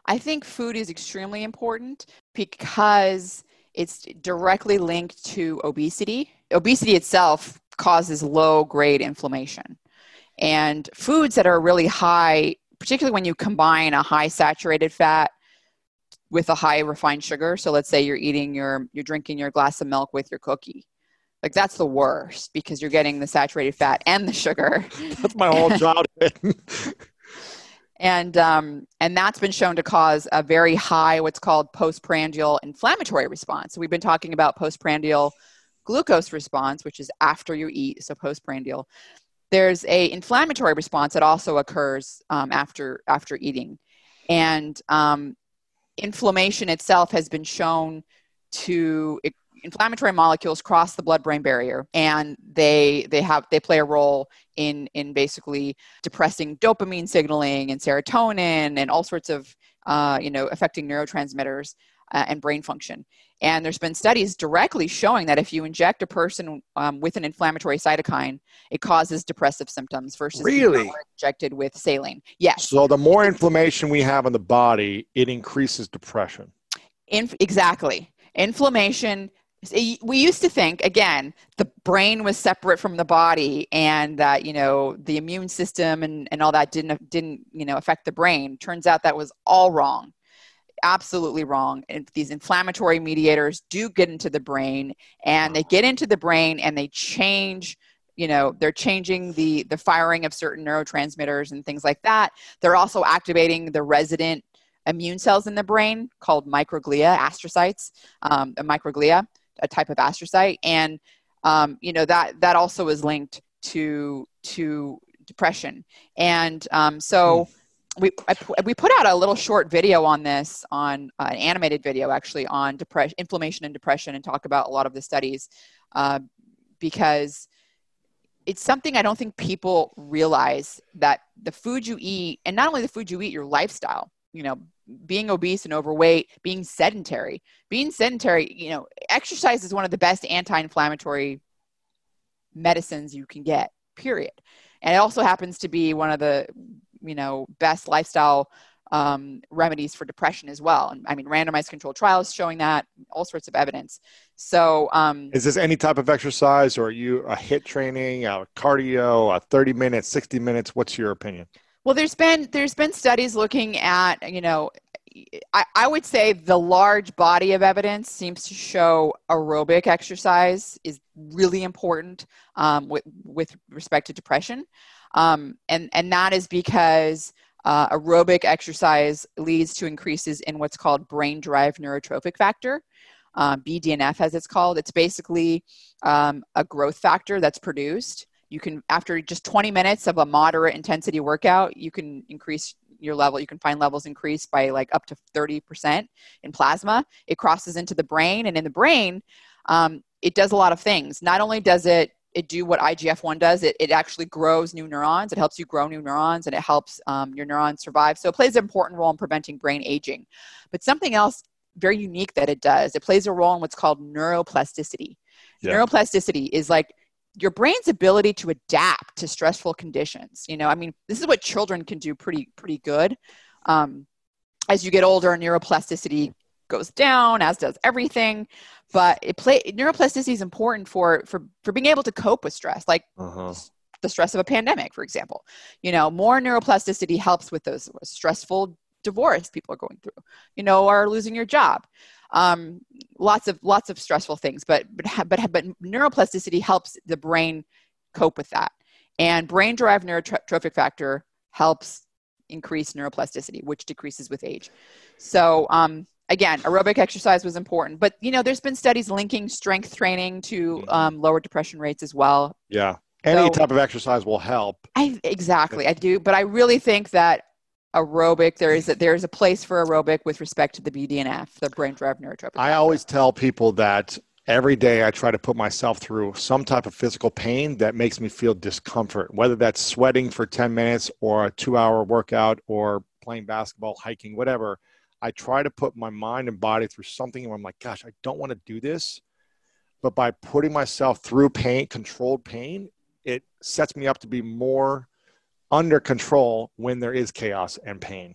I think food is extremely important because it's directly linked to obesity. Obesity itself causes low grade inflammation. And foods that are really high, particularly when you combine a high saturated fat with a high refined sugar. So let's say you're eating your, you're drinking your glass of milk with your cookie. Like that's the worst because you're getting the saturated fat and the sugar. <laughs> That's my whole childhood. <laughs> and um, and that's been shown to cause a very high what's called postprandial inflammatory response. So we've been talking about postprandial glucose response, which is after you eat, so postprandial. There's a inflammatory response that also occurs um, after after eating, and um, inflammation itself has been shown to inflammatory molecules cross the blood-brain barrier and they they have they play a role in in basically depressing dopamine signaling and serotonin and all sorts of uh, you know affecting neurotransmitters uh, and brain function. And there's been studies directly showing that if you inject a person um, with an inflammatory cytokine it causes depressive symptoms versus really? injected with saline. Yes. So the more inflammation we have in the body it increases depression. In, exactly. Inflammation we used to think again the brain was separate from the body and that you know the immune system and, and all that didn't didn't you know affect the brain. Turns out that was all wrong absolutely wrong. And these inflammatory mediators do get into the brain and they get into the brain and they change you know they're changing the the firing of certain neurotransmitters and things like that. They're also activating the resident immune cells in the brain called microglia astrocytes um, microglia a type of astrocyte, and um, you know that that also is linked to to depression. And um, so hmm. we I, we put out a little short video on this on uh, an animated video actually on depression, inflammation, and depression, and talk about a lot of the studies uh, because it's something I don't think people realize that the food you eat, and not only the food you eat, your lifestyle, you know, being obese and overweight, being sedentary. Being sedentary, you know, exercise is one of the best anti-inflammatory medicines you can get. Period. And it also happens to be one of the, you know, best lifestyle um, remedies for depression as well. And I mean, randomized controlled trials showing that, all sorts of evidence. So, um, is this any type of exercise, or are you a hit training, a cardio, a thirty minutes, sixty minutes? What's your opinion? Well, there's been there's been studies looking at you know I, I, would say the large body of evidence seems to show aerobic exercise is really important um, with, with respect to depression. Um, and, and that is because uh, aerobic exercise leads to increases in what's called brain derived neurotrophic factor. Uh, BDNF, as it's called. It's basically um, a growth factor that's produced. You can, after just 20 minutes of a moderate intensity workout, you can increase your level you can find levels increase by like up to 30% in plasma. It crosses into the brain and in the brain um, it does a lot of things. Not only does it it do what igf-1 does it, it actually grows new neurons. It helps you grow new neurons and it helps um, your neurons survive. So it plays an important role in preventing brain aging. But something else very unique that it does it plays a role in what's called neuroplasticity. Yeah. neuroplasticity is like your brain's ability to adapt to stressful conditions you know? I mean this is what children can do pretty pretty good. Um, as you get older neuroplasticity goes down as does everything but it play neuroplasticity is important for for for being able to cope with stress like uh-huh. the stress of a pandemic for example. You know more neuroplasticity helps with those stressful divorce people are going through. You know or losing your job um, lots of lots of stressful things but but but but neuroplasticity helps the brain cope with that. And brain derived neurotrophic factor helps increase neuroplasticity which decreases with age. So um, again aerobic exercise was important but you know there's been studies linking strength training to mm-hmm. um, lower depression rates as well. Yeah. Any so, type of exercise will help. I, exactly i do but i really think that aerobic there is a, there is a place for aerobic with respect to the bdnf the brain derived neurotrophic i always tell people that every day i try to put myself through some type of physical pain that makes me feel discomfort whether that's sweating for 10 minutes or a two hour workout or playing basketball hiking whatever. I try to put my mind and body through something where i'm like gosh i don't want to do this. But by putting myself through pain controlled pain it sets me up to be more under control when there is chaos and pain.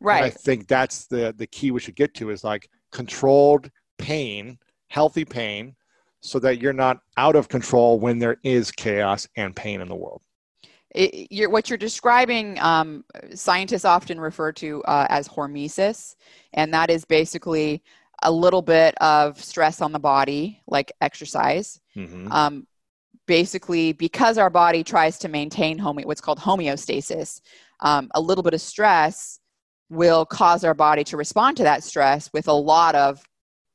Right. And I think that's the the key we should get to is like controlled pain, healthy pain, so that you're not out of control when there is chaos and pain in the world. It, you're, what you're describing, um, scientists often refer to uh, as hormesis, and that is basically a little bit of stress on the body, like exercise, mm-hmm. um, basically because our body tries to maintain home, what's called homeostasis, um, a little bit of stress will cause our body to respond to that stress with a lot of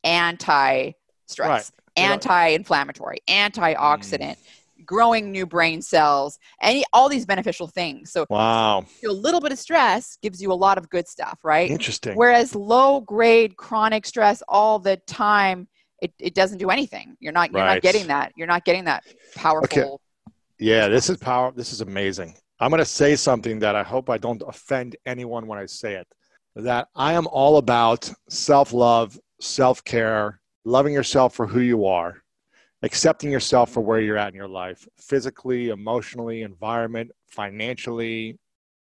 anti stress, right. anti inflammatory, antioxidant. Mm. Growing new brain cells, any all these beneficial things. So, wow, a little bit of stress gives you a lot of good stuff, right? Interesting. Whereas low grade chronic stress all the time it, it doesn't do anything. You're not you're right. not getting that. You're not getting that powerful. Okay. Yeah, this is power. This is amazing. I'm going to say something that I hope I don't offend anyone when I say it. That I am all about self love, self care, loving yourself for who you are, accepting yourself for where you're at in your life, physically, emotionally, environment, financially,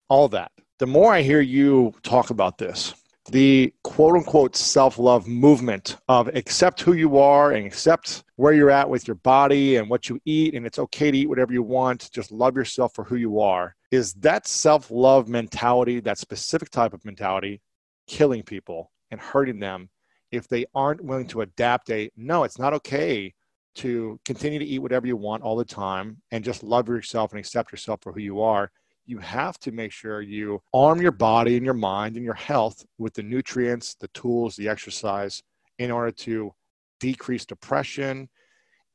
all that. The more I hear you talk about this, the quote unquote self love movement of accept who you are and accept where you're at with your body and what you eat, and it's okay to eat whatever you want. Just love yourself for who you are. Is that self love mentality, that specific type of mentality, killing people and hurting them if they aren't willing to adapt a no, it's not okay to continue to eat whatever you want all the time and just love yourself and accept yourself for who you are? You have to make sure you arm your body and your mind and your health with the nutrients, the tools, the exercise in order to decrease depression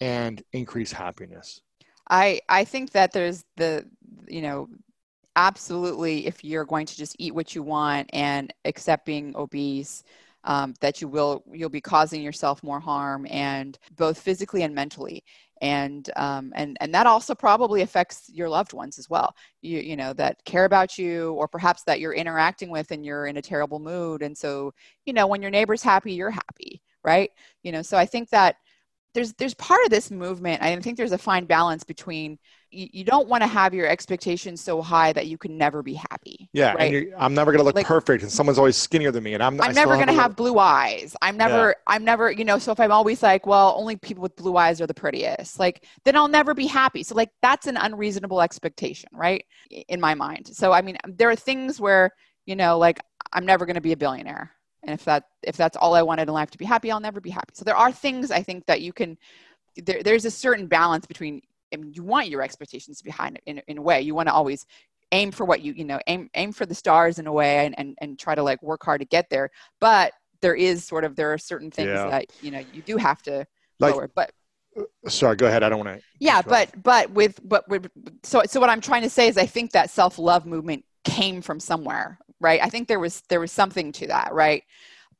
and increase happiness. I I think that there's the you know absolutely if you're going to just eat what you want and accept being obese um, that you will you'll be causing yourself more harm and both physically and mentally and um, and and that also probably affects your loved ones as well. You you know that care about you or perhaps that you're interacting with and you're in a terrible mood. And so you know when your neighbor's happy you're happy right? You know so i think that there's there's part of this movement i think there's a fine balance between you, you don't want to have your expectations so high that you can never be happy Yeah, right? I'm never gonna look Like- perfect, and someone's always skinnier than me, and I'm. I'm never going to have blue eyes. I'm never, I'm never, you know, so if I'm always like, well, only people with blue eyes are the prettiest, like, then I'll never be happy. So, like, that's an unreasonable expectation, right? In my mind. So, I mean, there are things where, you know, like, I'm never going to be a billionaire. And if that, if that's all I wanted in life to be happy, I'll never be happy. So, there are things I think that you can, there, there's a certain balance between, I mean, you want your expectations to be high in, in, a way. You want to always aim for what you you know aim aim for the stars in a way and and, and try to like work hard to get there but there is sort of there are certain things Yeah. that you know you do have to Like- lower but uh, Sorry, go ahead. I don't want to. yeah but but with but with so so what i'm trying to say is i think that self-love movement came from somewhere right i think there was there was something to that right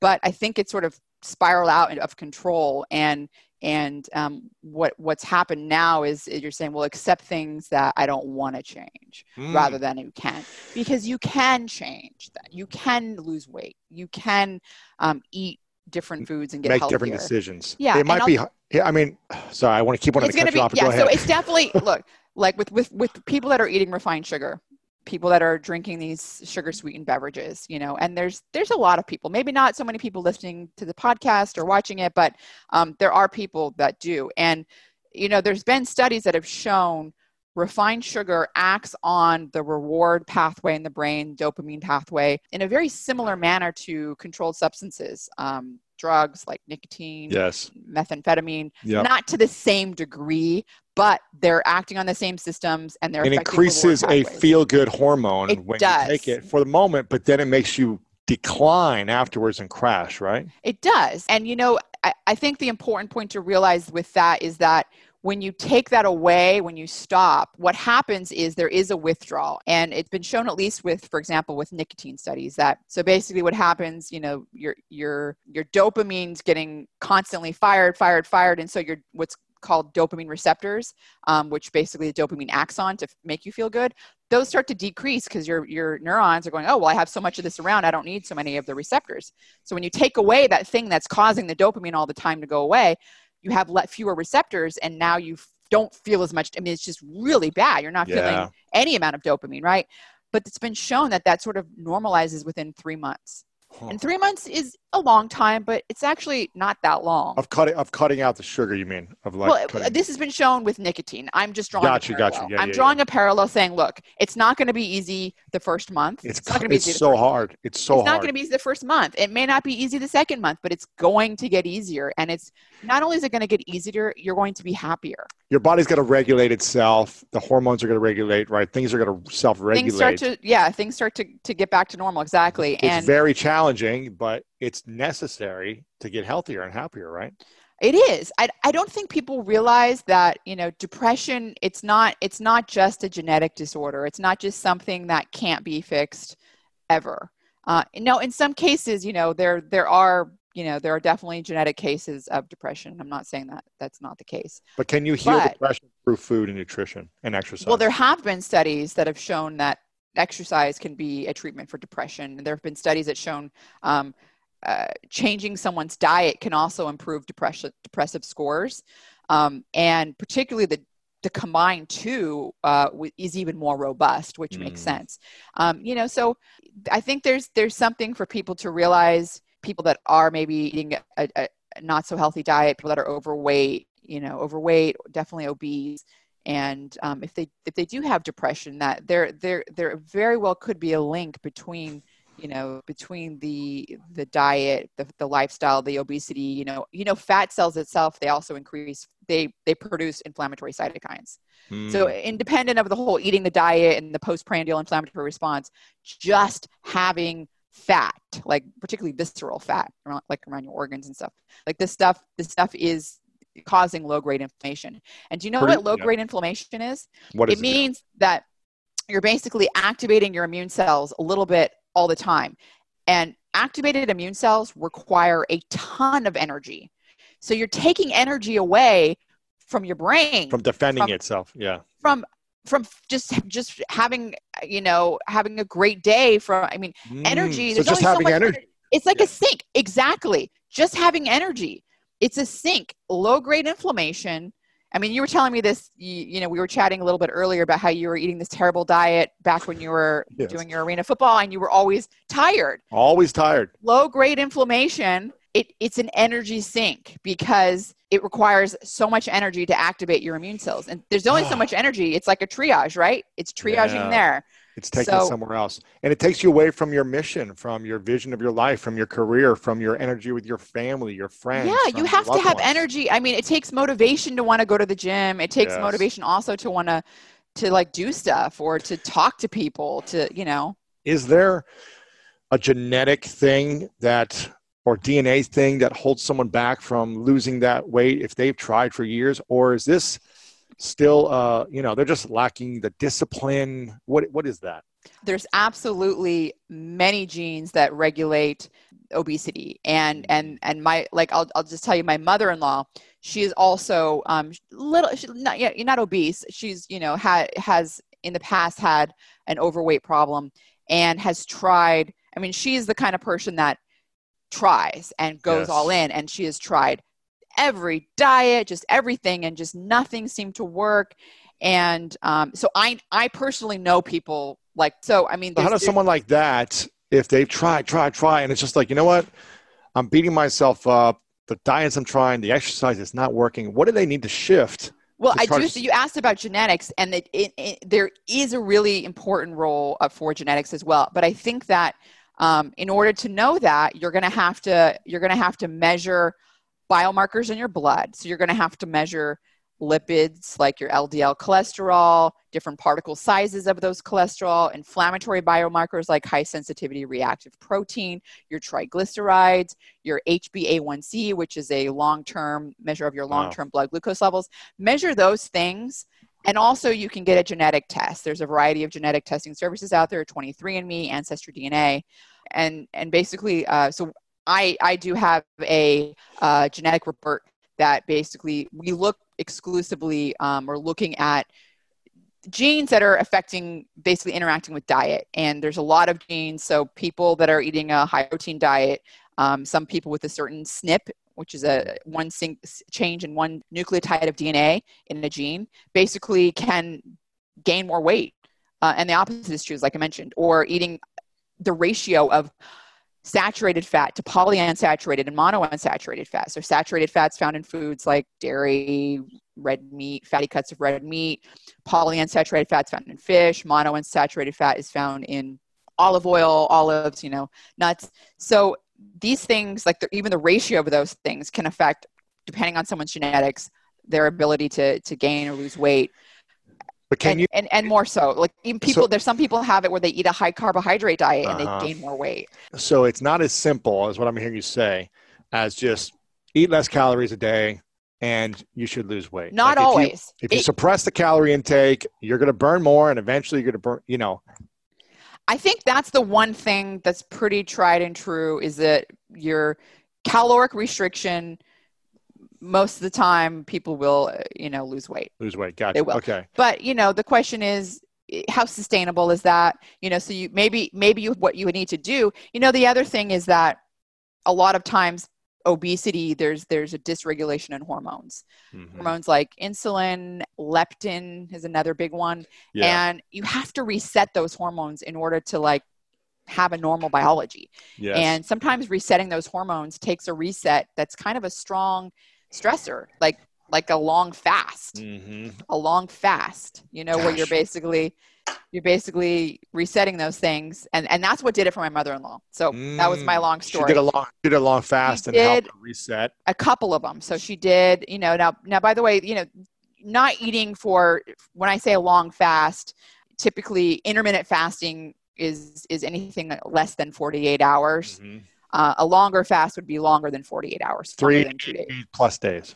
but i think it sort of spiraled out of control and and um, what what's happened now is, you're saying well accept things that i don't want to change Mm. rather than you can because you can change that you can lose weight you can um, eat different foods and get make healthier different decisions. Yeah, it might be. Yeah, I mean, <sighs> sorry, I want to keep wanting it's going to be off. yeah go so it's definitely <laughs> look like with with with people that are eating refined sugar people that are drinking these sugar sweetened beverages you know and there's there's a lot of people maybe not so many people listening to the podcast or watching it but um, there are people that do. And you know there's been studies that have shown refined sugar acts on the reward pathway in the brain dopamine pathway in a very similar manner to controlled substances. Um, drugs like nicotine yes. methamphetamine Yeah. not to the same degree, but they're acting on the same systems and they're It increases a feel-good hormone It when does. you take it for the moment, but then it makes you decline afterwards and crash. Right. It does. And you know, I, I think the important point to realize with that is that when you take that away, when you stop, what happens is there is a withdrawal. And it's been shown at least with, for example, with nicotine studies that so basically what happens, you know, your your your dopamine's getting constantly fired, fired, fired. And so you're what's called dopamine receptors, um, which basically the dopamine acts on to make you feel good. Those start to decrease because your your neurons are going, oh well, I have so much of this around, I don't need so many of the receptors. So when you take away that thing that's causing the dopamine all the time to go away, you have let fewer receptors, and now you don't feel as much. I mean, it's just really bad. You're not Yeah. feeling any amount of dopamine, right? But it's been shown that that sort of normalizes within three months. Huh. And three months is a long time, but it's actually not that long. Of cutting of cutting out the sugar, you mean? Of like well, cutting- this has been shown with nicotine. I'm just drawing Gotcha, a gotcha. parallel. Yeah, I'm yeah, drawing a parallel saying, look, it's not going to be easy the first month. it's not going to be it's easy so hard. It's so hard. it's not going to be easy the first month. It may not be easy the second month, but it's going to get easier. And it's not only is it going to get easier, you're going to be happier. Your body's got to regulate itself. The hormones are going to regulate, right? Things are going to self-regulate. Things start to yeah, things start to, to get back to normal. Exactly. it's and very challenging, but it's necessary to get healthier and happier, right? It is. I, I don't think people realize that, you know, depression, it's not it's not just a genetic disorder. It's not just something that can't be fixed ever. Uh, no, in some cases, you know, there there are, you know, there are definitely genetic cases of depression. I'm not saying that that's not the case. But can you heal But- depression through food and nutrition and exercise? Well, there have been studies that have shown that exercise can be a treatment for depression. And there have been studies that shown um, uh, changing someone's diet can also improve depression, depressive scores, um, and particularly the the combined two uh, is even more robust, which makes Mm. sense. Um, you know, so I think there's there's something for people to realize. People that are maybe eating a, a, a not so healthy diet, people that are overweight, you know, overweight, definitely obese, and um, if they if they do have depression that there there there very well could be a link between you know between the the diet the, the lifestyle the obesity you know you know fat cells itself they also increase they they produce inflammatory cytokines so Mm. independent of the whole eating the diet and the postprandial inflammatory response just having fat like particularly visceral fat around, like around your organs and stuff like this stuff this stuff is causing low grade inflammation and do you know Pretty- what low yeah. grade inflammation is what is it means that you're basically activating your immune cells a little bit all the time. And activated immune cells require a ton of energy. So you're taking energy away from your brain from defending from- itself? Yeah. from from just just having you know having a great day from I mean energy Mm, So just only so having energy. It's like Yeah. a sink. Exactly. Just having energy. It's a sink. Low grade inflammation. I mean, you were telling me this, you, you, know, we were chatting a little bit earlier about how you were eating this terrible diet back when you were yes. doing your arena football and you were always tired. Always tired. Low grade inflammation, it, it's an energy sink because it requires so much energy to activate your immune cells. And there's only so ah. much energy. It's like a triage, right? It's triaging yeah. there. It's taking so, somewhere else. And it takes you away from your mission, from your vision of your life, from your career, from your energy with your family, your friends. Yeah, you have to have ones. energy. I mean, it takes motivation to want to go to the gym. It takes yes. motivation also to want to to like do stuff or to talk to people, to, you know. Is there a genetic thing that or DNA thing that holds someone back from losing that weight if they've tried for years or is this still uh, you know they're just lacking the discipline. What what is that? There's absolutely many genes that regulate obesity. And and and my like i'll, I'll just tell you my mother-in-law she is also um little she's not yet not obese. She's you know had has in the past had an overweight problem and has tried i mean she's the kind of person that tries and goes yes. all in and she has tried every diet, just everything, and just nothing seemed to work. And um, so I, I personally know people like so. I mean, how does someone like that, if they've tried, try, try, and it's just like you know what, I'm beating myself up. The diets I'm trying, the exercise is not working. What do they need to shift? Well, I do. So you asked about genetics, and it, it, it, there is a really important role for genetics as well. But I think that um, in order to know that, you're going to have to you're going to have to measure biomarkers in your blood. So you're going to have to measure lipids like your LDL cholesterol, different particle sizes of those cholesterol, inflammatory biomarkers like high sensitivity reactive protein, your triglycerides, your HbA1c, which is a long term measure of your long term wow. blood glucose levels. Measure those things. And also, you can get a genetic test. There's a variety of genetic testing services out there 23andMe, Ancestry DNA. And, and basically, uh, so I, I do have a uh, genetic report that basically we look exclusively um, or looking at genes that are affecting basically interacting with diet. And there's a lot of genes. So people that are eating a high protein diet um, some people with a certain snp which is a one sync change in one nucleotide of dna in a gene basically can gain more weight. Uh, and the opposite is true as like i mentioned or eating the ratio of saturated fat to polyunsaturated and monounsaturated fats. So saturated fats found in foods like dairy, red meat, fatty cuts of red meat, polyunsaturated fats found in fish, monounsaturated fat is found in olive oil, olives, you know, nuts. So these things, like the, even the ratio of those things can affect, depending on someone's genetics, their ability to, to gain or lose weight. But can and, you and, and more so like even people so, there's some people have it where they eat a high carbohydrate diet and uh-huh. they gain more weight. So it's not as simple as what I'm hearing you say as just eat less calories a day and you should lose weight. Not like always. If you, if you it, suppress the calorie intake, you're going to burn more and eventually you're going to burn, you know. I think that's the one thing that's pretty tried and true is that your caloric restriction – most of the time people will uh, you know lose weight. Lose weight. Gotcha. they will. okay. But you know the question is how sustainable is that? You know so you maybe maybe you, what you would need to do. You know the other thing is that a lot of times obesity there's there's a dysregulation in hormones. Mm-hmm. hormones like insulin leptin is another big one. Yeah. and you have to reset those hormones in order to like have a normal biology. Yes. and sometimes resetting those hormones takes a reset that's kind of a strong stressor, like like a long fast, mm-hmm. a long fast. You know, Gosh. where you're basically you're basically resetting those things, and and that's what did it for my mother-in-law. So mm. that was my mm. long story. She did a long did a long fast she and helped reset a couple of them. So she did. You know, now now by the way, you know, not eating for when I say a long fast, typically intermittent fasting is is anything less than 48 hours. Mm-hmm. Uh, a longer fast would be longer than 48 hours. Three days. plus days.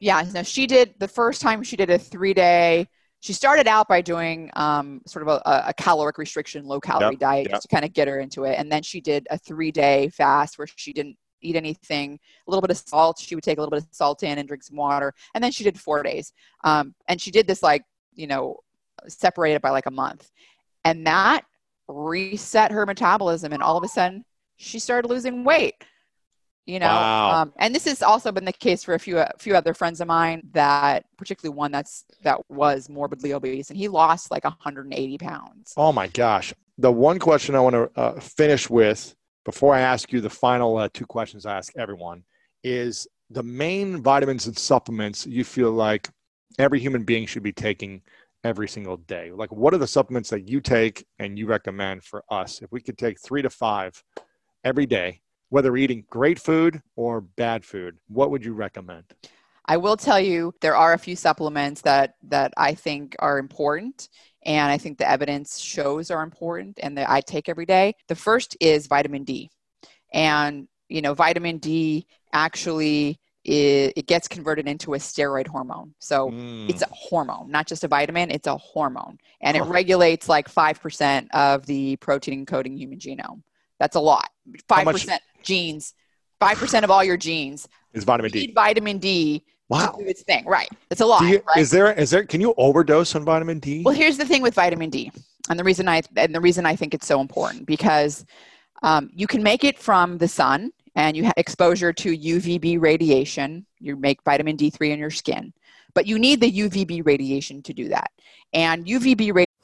Yeah. No, she did the first time she did a three day. She started out by doing um, sort of a, a, caloric restriction, low calorie yep, diet, yep. just to kind of get her into it. And then she did a three day fast where she didn't eat anything, a little bit of salt. She would take a little bit of salt in and drink some water. And then she did four days. Um, and she did this like, you know, separated by like a month. And that reset her metabolism. And all of a sudden, she started losing weight. you know Wow. um, and this has also been the case for a few a few other friends of mine that particularly one that's that was morbidly obese and he lost like 180 pounds Oh my gosh. The one question I want to uh, finish with before I ask you the final uh, two questions I ask everyone is the main vitamins and supplements you feel like every human being should be taking every single day. Like, what are the supplements that you take and you recommend for us? If we could take three to five every day, whether eating great food or bad food, what would you recommend? I will tell you there are a few supplements that that I think are important and I think the evidence shows are important and that I take every day. The first is vitamin D. And you know, vitamin D actually it, it gets converted into a steroid hormone. So Mm. it's a hormone, not just a vitamin, it's a hormone. And it regulates like 5% of the protein encoding human genome. That's a lot. 5% genes, 5% of all your genes is vitamin need D. vitamin D Wow. to do its thing. Right. It's a lot. You, right? Is there, is there, can you overdose on vitamin D? Well, here's the thing with vitamin D, and the reason I and the reason I think it's so important because um, you can make it from the sun, and you have exposure to UVB radiation. You make vitamin D3 in your skin, but you need the UVB radiation to do that. And UVB radiation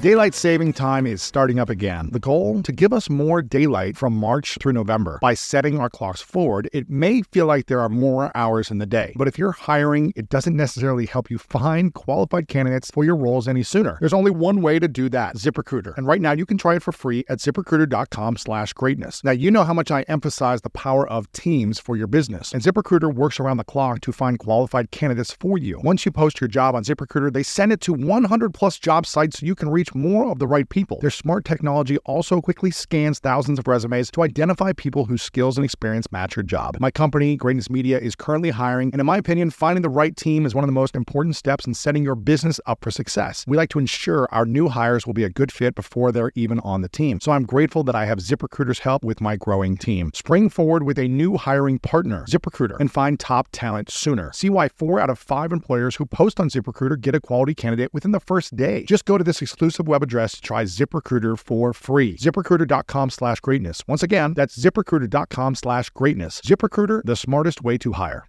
Daylight saving time is starting up again. The goal to give us more daylight from March through November. By setting our clocks forward, it may feel like there are more hours in the day. But if you're hiring, it doesn't necessarily help you find qualified candidates for your roles any sooner. There's only one way to do that, ZipRecruiter. And right now you can try it for free at ziprecruiter.com slash greatness. Now you know how much I emphasize the power of teams for your business. And ZipRecruiter works around the clock to find qualified candidates for you. Once you post your job on ZipRecruiter, they send it to 100 plus job sites so you can reach more of the right people. Their smart technology also quickly scans thousands of resumes to identify people whose skills and experience match your job. My company, Greatness Media, is currently hiring, and in my opinion, finding the right team is one of the most important steps in setting your business up for success. We like to ensure our new hires will be a good fit before they're even on the team. So I'm grateful that I have ZipRecruiter's help with my growing team. Spring forward with a new hiring partner, ZipRecruiter, and find top talent sooner. See why four out of five employers who post on ZipRecruiter get a quality candidate within the first day. Just go to this exclusive web address to try ZipRecruiter for free. ZipRecruiter.com slash greatness. Once again, that's ZipRecruiter.com slash greatness. ZipRecruiter, the smartest way to hire.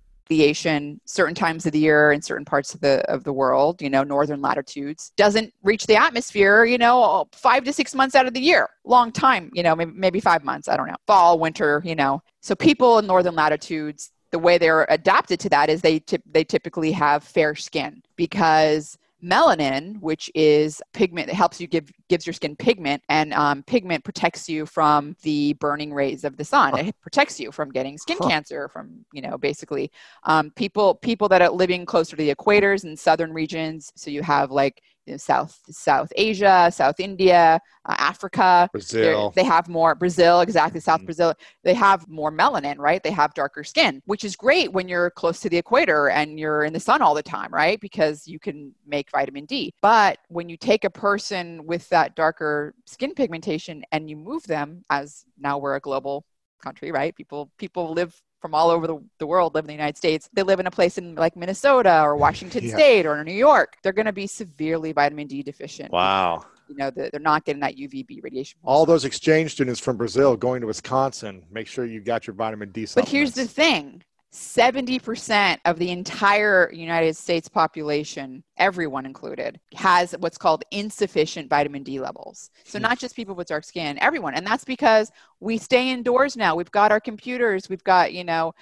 certain times of the year in certain parts of the of the world you know northern latitudes doesn't reach the atmosphere you know five to six months out of the year long time you know maybe, maybe five months i don't know fall winter you know so people in northern latitudes the way they're adapted to that is they typ- they typically have fair skin because melanin which is pigment that helps you give gives your skin pigment and um, pigment protects you from the burning rays of the sun. It protects you from getting skin Huh. cancer from you know basically um, people people that are living closer to the equators in southern regions. So you have like you know, south south asia south india uh, africa. Brazil. they have more brazil exactly south Mhm. brazil. They have more melanin right? They have darker skin which is great when you're close to the equator and you're in the sun all the time right? Because you can make vitamin d. But when you take a person with that darker skin pigmentation and you move them as now we're a global country right? People people live from all over the, the world live in the united states. They live in a place in like minnesota or washington <laughs> Yeah. state or new york. They're going to be severely vitamin d deficient. Wow. you know the, they're not getting that uvb radiation All those exchange students from Brazil going to Wisconsin, make sure you got your vitamin D But here's the thing 70% of the entire United States population, everyone included, has what's called insufficient vitamin D levels. So, Hmm. not just people with dark skin, everyone. And that's because we stay indoors now. We've got our computers, we've got, you know,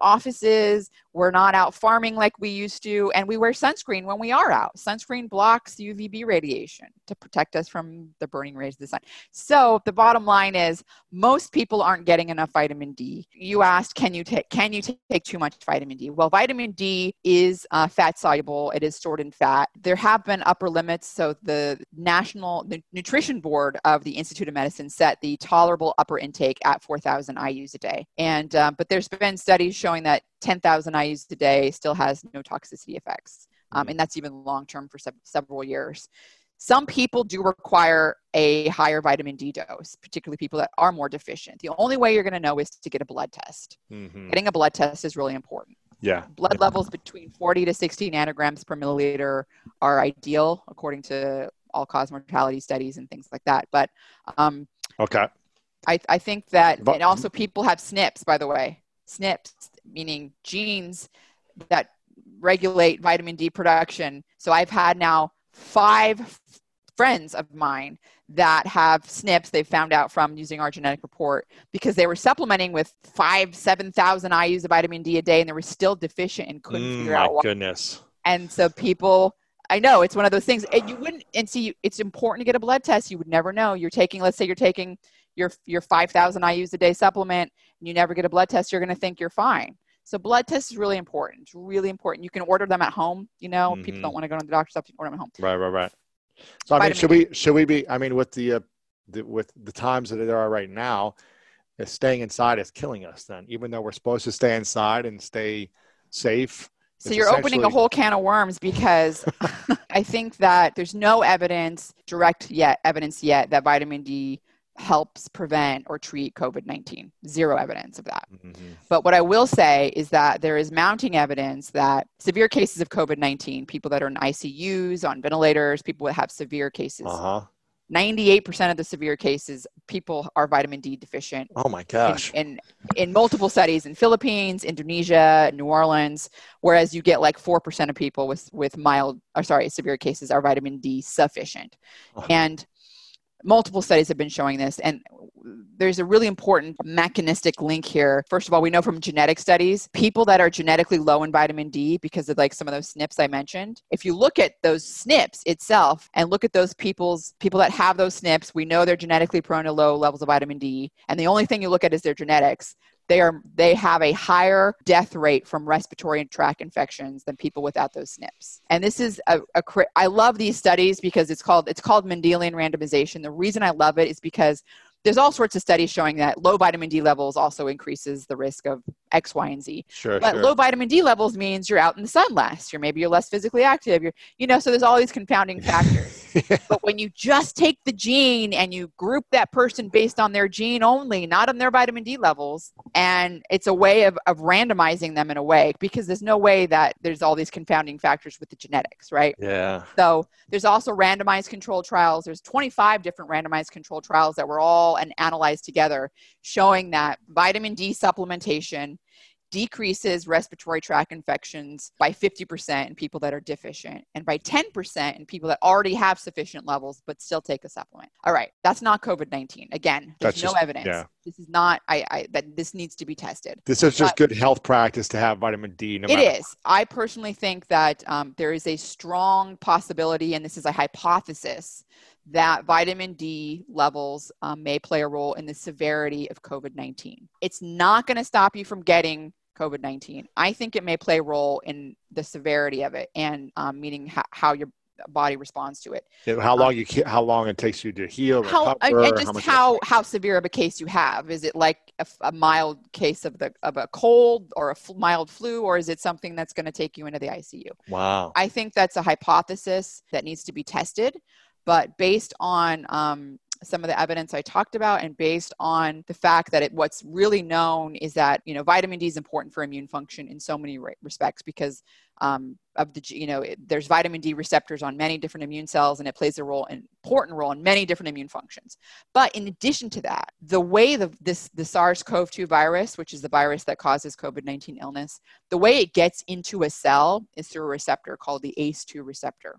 offices, we're not out farming like we used to, and we wear sunscreen when we are out. Sunscreen blocks UVB radiation to protect us from the burning rays of the sun. So, the bottom line is most people aren't getting enough vitamin D. You asked, can you take can you take too much vitamin D? Well, vitamin D is uh, fat soluble. It is stored in fat. There have been upper limits. So the National the Nutrition Board of the Institute of Medicine set the tolerable upper intake at 4,000 IU's a day. And um, but there's been studies showing that 10,000 IU's a day still has no toxicity effects, um, and that's even long term for se- several years. Some people do require a higher vitamin D dose, particularly people that are more deficient. The only way you're going to know is to get a blood test. Mm-hmm. Getting a blood test is really important. Yeah. Blood levels between 40 to 60 nanograms per milliliter are ideal according to all cause mortality studies and things like that. But um, okay. I, I think that, but, and also people have SNPs, by the way. SNPs, meaning genes that regulate vitamin D production. So I've had now five friends of mine that have SNPs they've found out from using our genetic report because they were supplementing with five, 7,000 IUs of vitamin D a day and they were still deficient and couldn't mm, figure out why. goodness. And so people, I know it's one of those things and you wouldn't, and see, it's important to get a blood test. You would never know. You're taking, let's say you're taking your, your 5,000 IUs a day supplement and you never get a blood test, you're going to think you're fine. So blood test is really important. It's really important. You can order them at home. You know, mm-hmm. people don't want to go to the doctor's office. You order them at home. Right, right, right. So I mean, should we should we be? I mean, with the, uh, the with the times that there are right now, is staying inside is killing us. Then, even though we're supposed to stay inside and stay safe. So you're opening a whole can of worms because <laughs> I think that there's no evidence, direct yet evidence yet, that vitamin D helps prevent or treat COVID 19. Zero evidence of that. Mm-hmm. But what I will say is that there is mounting evidence that severe cases of COVID 19, people that are in ICUs, on ventilators, people that have severe cases, uh-huh. 98% of the severe cases, people are vitamin D deficient. Oh my gosh. In, in, in, multiple studies in Philippines, Indonesia, New Orleans, whereas you get like 4% of people with, with mild, or sorry, severe cases are vitamin D sufficient. Oh. And multiple studies have been showing this and there's a really important mechanistic link here. First of all we know from genetic studies people that are genetically low in vitamin d because of like some of those SNPs i mentioned if you look at those SNPs itself and look at those people's people that have those SNPs we know they're genetically prone to low levels of vitamin d and the only thing you look at is their genetics they are they have a higher death rate from respiratory tract infections than people without those SNPs. And this is a, a I love these studies because it's called it's called Mendelian randomization. The reason I love it is because there's all sorts of studies showing that low vitamin D levels also increases the risk of X, Y, and Z. Sure, but sure. low vitamin D levels means you're out in the sun less. You're maybe you're less physically active. You're, you know, so there's all these confounding <laughs> factors. yeah. But when you just take the gene and you group that person based on their gene only, not on their vitamin D levels, and it's a way of, of randomizing them in a way because there's no way that there's all these confounding factors with the genetics, right? Yeah. So there's also randomized controlled trials. There's 25 different randomized controlled trials that were all and analyzed together, showing that vitamin D supplementation decreases respiratory tract infections by 50% in people that are deficient and by 10% in people that already have sufficient levels but still take a supplement. All right, that's not COVID-19. Again, there's that's no just, evidence. Yeah. This is not I, I, that this needs to be tested. This is just but, good health practice to have vitamin D. No it is. I personally think that um, there is a strong possibility, and this is a hypothesis, that vitamin D levels um, may play a role in the severity of COVID 19. It's not going to stop you from getting COVID 19. I think it may play a role in the severity of it and um, meaning how, how your body responds to it. How long um, you how long it takes you to heal, how, recover, and just how how, how severe of a case you have. Is it like a, a, mild case of the of a cold or a f- mild flu, or is it something that's going to take you into the ICU? Wow. I think that's a hypothesis that needs to be tested. But based on um, some of the evidence I talked about, and based on the fact that it, what's really known is that you know vitamin D is important for immune function in so many re- respects because um, of the you know it, there's vitamin D receptors on many different immune cells, and it plays a role, an important role in many different immune functions. But in addition to that, the way the this the SARS-CoV-2 virus, which is the virus that causes COVID-19 illness, the way it gets into a cell is through a receptor called the ACE2 receptor.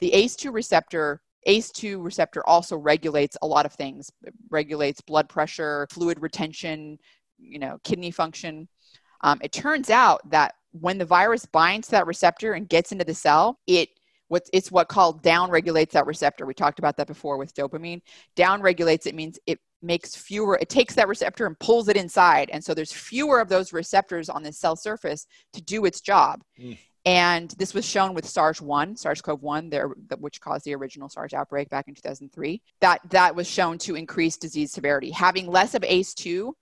The ACE2 receptor ACE2 receptor also regulates a lot of things. It regulates blood pressure, fluid retention, you know, kidney function. Um, it turns out that when the virus binds to that receptor and gets into the cell, it what it's what called down regulates that receptor. We talked about that before with dopamine. Down regulates it means it makes fewer it takes that receptor and pulls it inside and so there's fewer of those receptors on the cell surface to do its job mm. And this was shown with SARS-1 SARS-CoV-1 there which caused the original SARS outbreak back in 2003 that that was shown to increase disease severity. Having less of ACE2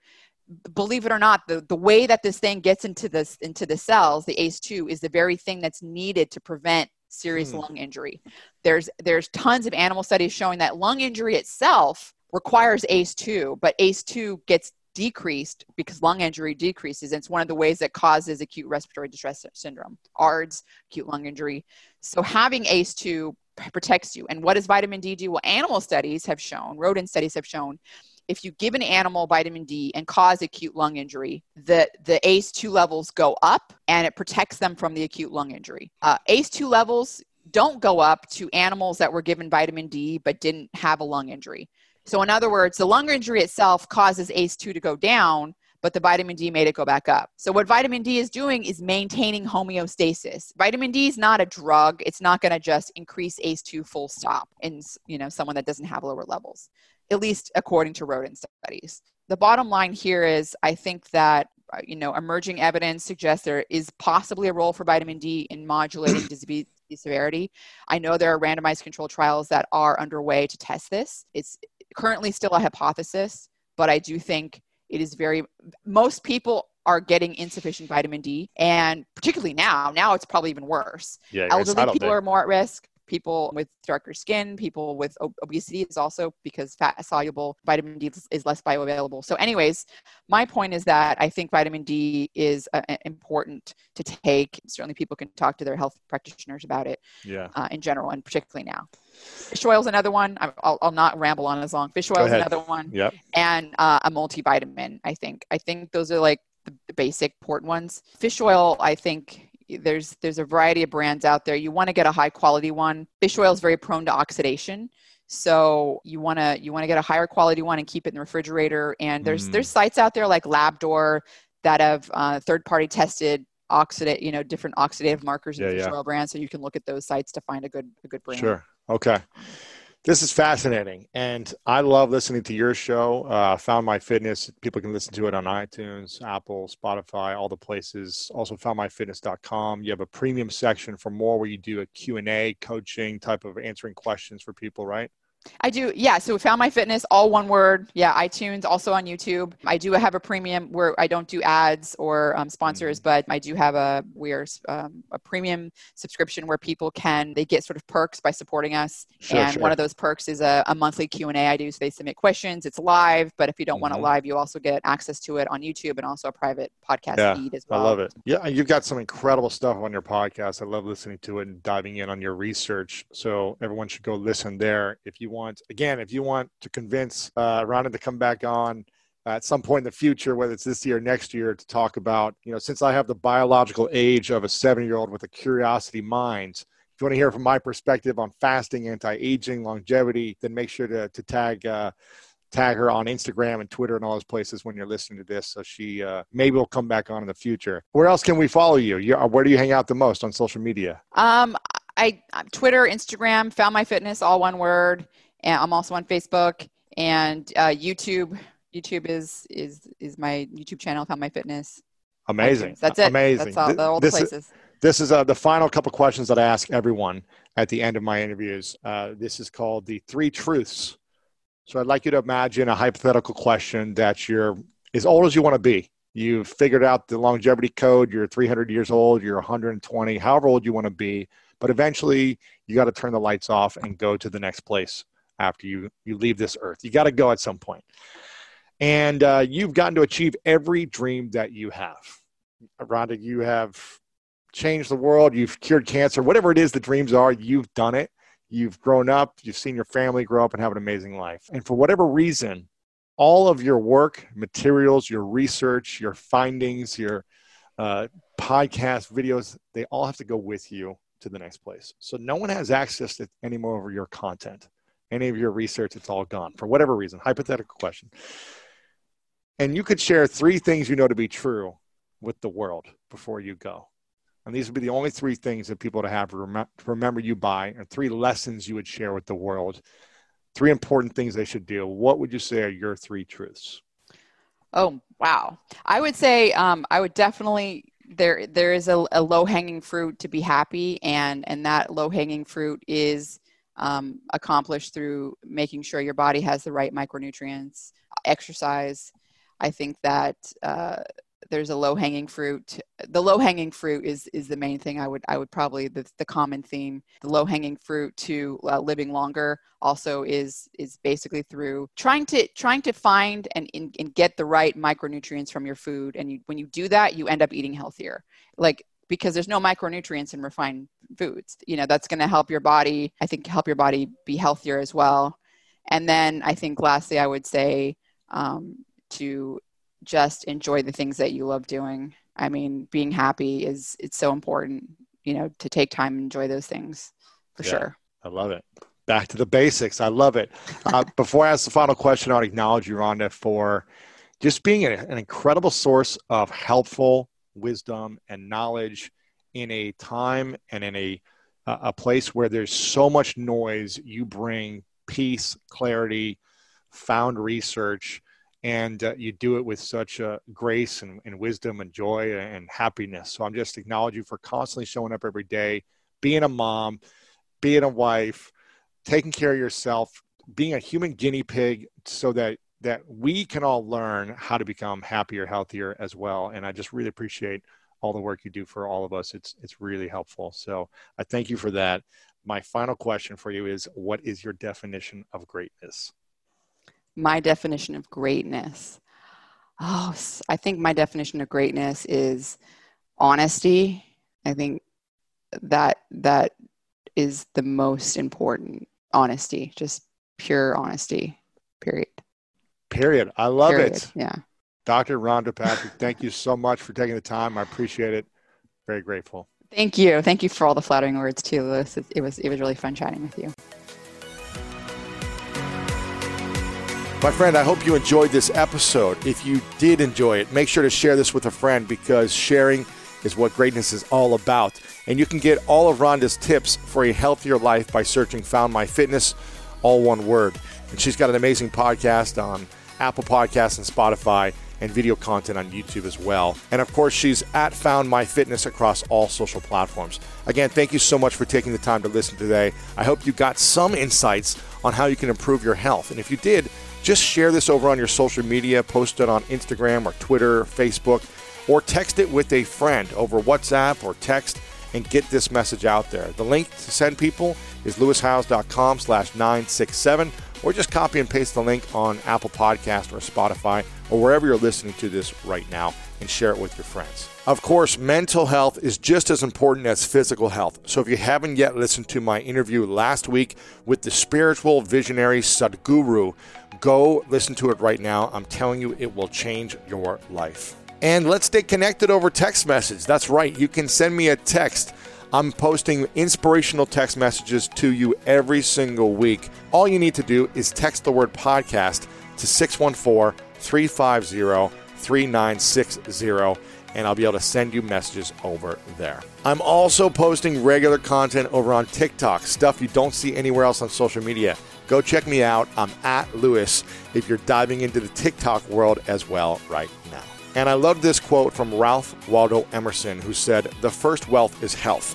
believe it or not the, the way that this thing gets into this into the cells the ACE2 is the very thing that's needed to prevent serious hmm. lung injury. There's there's tons of animal studies showing that lung injury itself requires ACE2, but ACE2 gets decreased because lung injury decreases. It's one of the ways that causes acute respiratory distress syndrome, ARDS, acute lung injury. So having ACE2 protects you. And what does vitamin D do? Well, animal studies have shown, rodent studies have shown, if you give an animal vitamin D and cause acute lung injury, the, the ACE2 levels go up and it protects them from the acute lung injury. Uh, ACE2 levels don't go up to animals that were given vitamin D but didn't have a lung injury. So, in other words, the lung injury itself causes ACE2 to go down, but the vitamin D made it go back up. So, what vitamin D is doing is maintaining homeostasis. Vitamin D is not a drug, it's not going to just increase ACE2 full stop in you know, someone that doesn't have lower levels, at least according to rodent studies. The bottom line here is I think that you know emerging evidence suggests there is possibly a role for vitamin D in modulating <clears throat> disease severity. I know there are randomized controlled trials that are underway to test this. It's currently still a hypothesis, but I do think it is very, most people are getting insufficient vitamin D. And particularly now, now it's probably even worse. Yeah, Elderly people are more at risk people with darker skin, people with obesity is also because fat soluble vitamin D is less bioavailable. So, anyways, my point is that I think vitamin D is uh, important to take. Certainly, people can talk to their health practitioners about it yeah. Uh, in general and particularly now. Fish oil is another one. I'll, I'll not ramble on as long. Fish oil is another one. Yep. And uh, a multivitamin, I think. I think those are like the, the basic important ones. Fish oil, I think, there's there's a variety of brands out there. You want to get a high quality one. Fish oil is very prone to oxidation. So you want to you want to get a higher quality one and keep it in the refrigerator. And there's mm. there's sites out there like labdoor that have uh, third party tested oxidate you know different oxidative markers in yeah, fish yeah. oil brands. So you can look at those sites to find a good a good brand. Sure. Okay this is fascinating, and I love listening to your show. Uh, Found My Fitness. People can listen to it on iTunes, Apple, Spotify, all the places. Also, foundmyfitness.com. You have a premium section for more where you do a Q and A, coaching type of answering questions for people, right? I do, yeah. So found my fitness, all one word. Yeah, iTunes, also on YouTube. I do have a premium where I don't do ads or um, sponsors, mm-hmm. but I do have a we're um, a premium subscription where people can they get sort of perks by supporting us. Sure, and sure. one of those perks is a, a monthly Q and A I do. So they submit questions. It's live, but if you don't mm-hmm. want it live, you also get access to it on YouTube and also a private podcast yeah, feed as well. I love it. Yeah, you've got some incredible stuff on your podcast. I love listening to it and diving in on your research. So everyone should go listen there if you want want, again, if you want to convince uh, Rhonda to come back on at some point in the future, whether it's this year or next year, to talk about, you know, since I have the biological age of a seven year old with a curiosity mind, if you want to hear from my perspective on fasting, anti aging, longevity, then make sure to, to tag. Uh, tag her on Instagram and Twitter and all those places when you're listening to this. So she uh, maybe will come back on in the future. Where else can we follow you? you where do you hang out the most on social media? Um, I Twitter, Instagram, found my fitness, all one word. And I'm also on Facebook and uh, YouTube. YouTube is is is my YouTube channel, Found My Fitness. Amazing. That's it. Amazing. That's all, all the places. Is, this is uh, the final couple questions that I ask everyone at the end of my interviews. Uh, this is called the three truths. So I'd like you to imagine a hypothetical question that you're as old as you want to be. You've figured out the longevity code. You're 300 years old. You're 120, however old you want to be. But eventually, you got to turn the lights off and go to the next place after you you leave this earth. You got to go at some point, and uh, you've gotten to achieve every dream that you have. Rhonda, you have changed the world. You've cured cancer. Whatever it is the dreams are, you've done it. You've grown up. You've seen your family grow up and have an amazing life. And for whatever reason, all of your work, materials, your research, your findings, your uh, podcast videos, they all have to go with you to the next place. So no one has access to any more of your content any of your research, it's all gone for whatever reason. Hypothetical question. And you could share three things you know to be true with the world before you go. And these would be the only three things that people to have to remember you by, and three lessons you would share with the world three important things they should do, what would you say are your three truths? Oh wow! I would say um, I would definitely there there is a, a low hanging fruit to be happy, and and that low hanging fruit is um, accomplished through making sure your body has the right micronutrients, exercise. I think that uh, there's a low hanging fruit. The low hanging fruit is is the main thing. I would I would probably the, the common theme. The low hanging fruit to uh, living longer also is is basically through trying to trying to find and, and, and get the right micronutrients from your food. And you, when you do that, you end up eating healthier. Like because there's no micronutrients in refined foods. You know that's going to help your body. I think help your body be healthier as well. And then I think lastly, I would say um, to just enjoy the things that you love doing. I mean, being happy is it's so important, you know, to take time and enjoy those things for yeah, sure. I love it. Back to the basics. I love it. Uh, <laughs> before I ask the final question, I want to acknowledge you, Rhonda, for just being an incredible source of helpful wisdom and knowledge in a time and in a a place where there's so much noise. You bring peace, clarity, found research, and uh, you do it with such uh, grace and, and, wisdom and joy and happiness. So I'm just acknowledging you for constantly showing up every day, being a mom, being a wife, taking care of yourself, being a human guinea pig, so that that we can all learn how to become happier, healthier as well. And I just really appreciate all the work you do for all of us. It's it's really helpful. So I thank you for that. My final question for you is: What is your definition of greatness? my definition of greatness. Oh, I think my definition of greatness is honesty. I think that that is the most important honesty, just pure honesty. Period. Period. I love period. it. Yeah. Dr. Rhonda Patrick, thank you so much for taking the time. I appreciate it. Very grateful. Thank you. Thank you for all the flattering words too, Lewis. It, it was it was really fun chatting with you. My friend, I hope you enjoyed this episode. If you did enjoy it, make sure to share this with a friend because sharing is what greatness is all about. And you can get all of Rhonda's tips for a healthier life by searching Found My Fitness, all one word. And she's got an amazing podcast on Apple Podcasts and Spotify and video content on YouTube as well. And of course, she's at Found My Fitness across all social platforms. Again, thank you so much for taking the time to listen today. I hope you got some insights on how you can improve your health. And if you did, just share this over on your social media, post it on Instagram or Twitter, Facebook, or text it with a friend over WhatsApp or text and get this message out there. The link to send people is lewishowes.com slash 967 or just copy and paste the link on Apple Podcast or Spotify or wherever you're listening to this right now and share it with your friends. Of course, mental health is just as important as physical health. So if you haven't yet listened to my interview last week with the spiritual visionary Sadhguru, go listen to it right now. I'm telling you, it will change your life. And let's stay connected over text message. That's right. You can send me a text. I'm posting inspirational text messages to you every single week. All you need to do is text the word podcast to 614 350 3960 and I'll be able to send you messages over there. I'm also posting regular content over on TikTok, stuff you don't see anywhere else on social media. Go check me out. I'm at Lewis if you're diving into the TikTok world as well right. And I love this quote from Ralph Waldo Emerson, who said, The first wealth is health.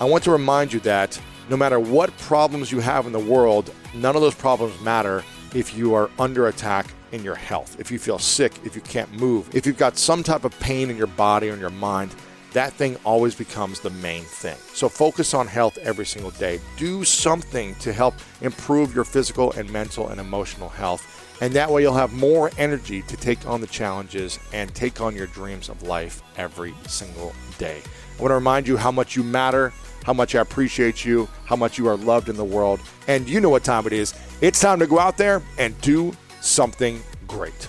I want to remind you that no matter what problems you have in the world, none of those problems matter if you are under attack in your health. If you feel sick, if you can't move, if you've got some type of pain in your body or in your mind, that thing always becomes the main thing. So focus on health every single day. Do something to help improve your physical and mental and emotional health. And that way you'll have more energy to take on the challenges and take on your dreams of life every single day. I want to remind you how much you matter, how much I appreciate you, how much you are loved in the world. And you know what time it is. It's time to go out there and do something great.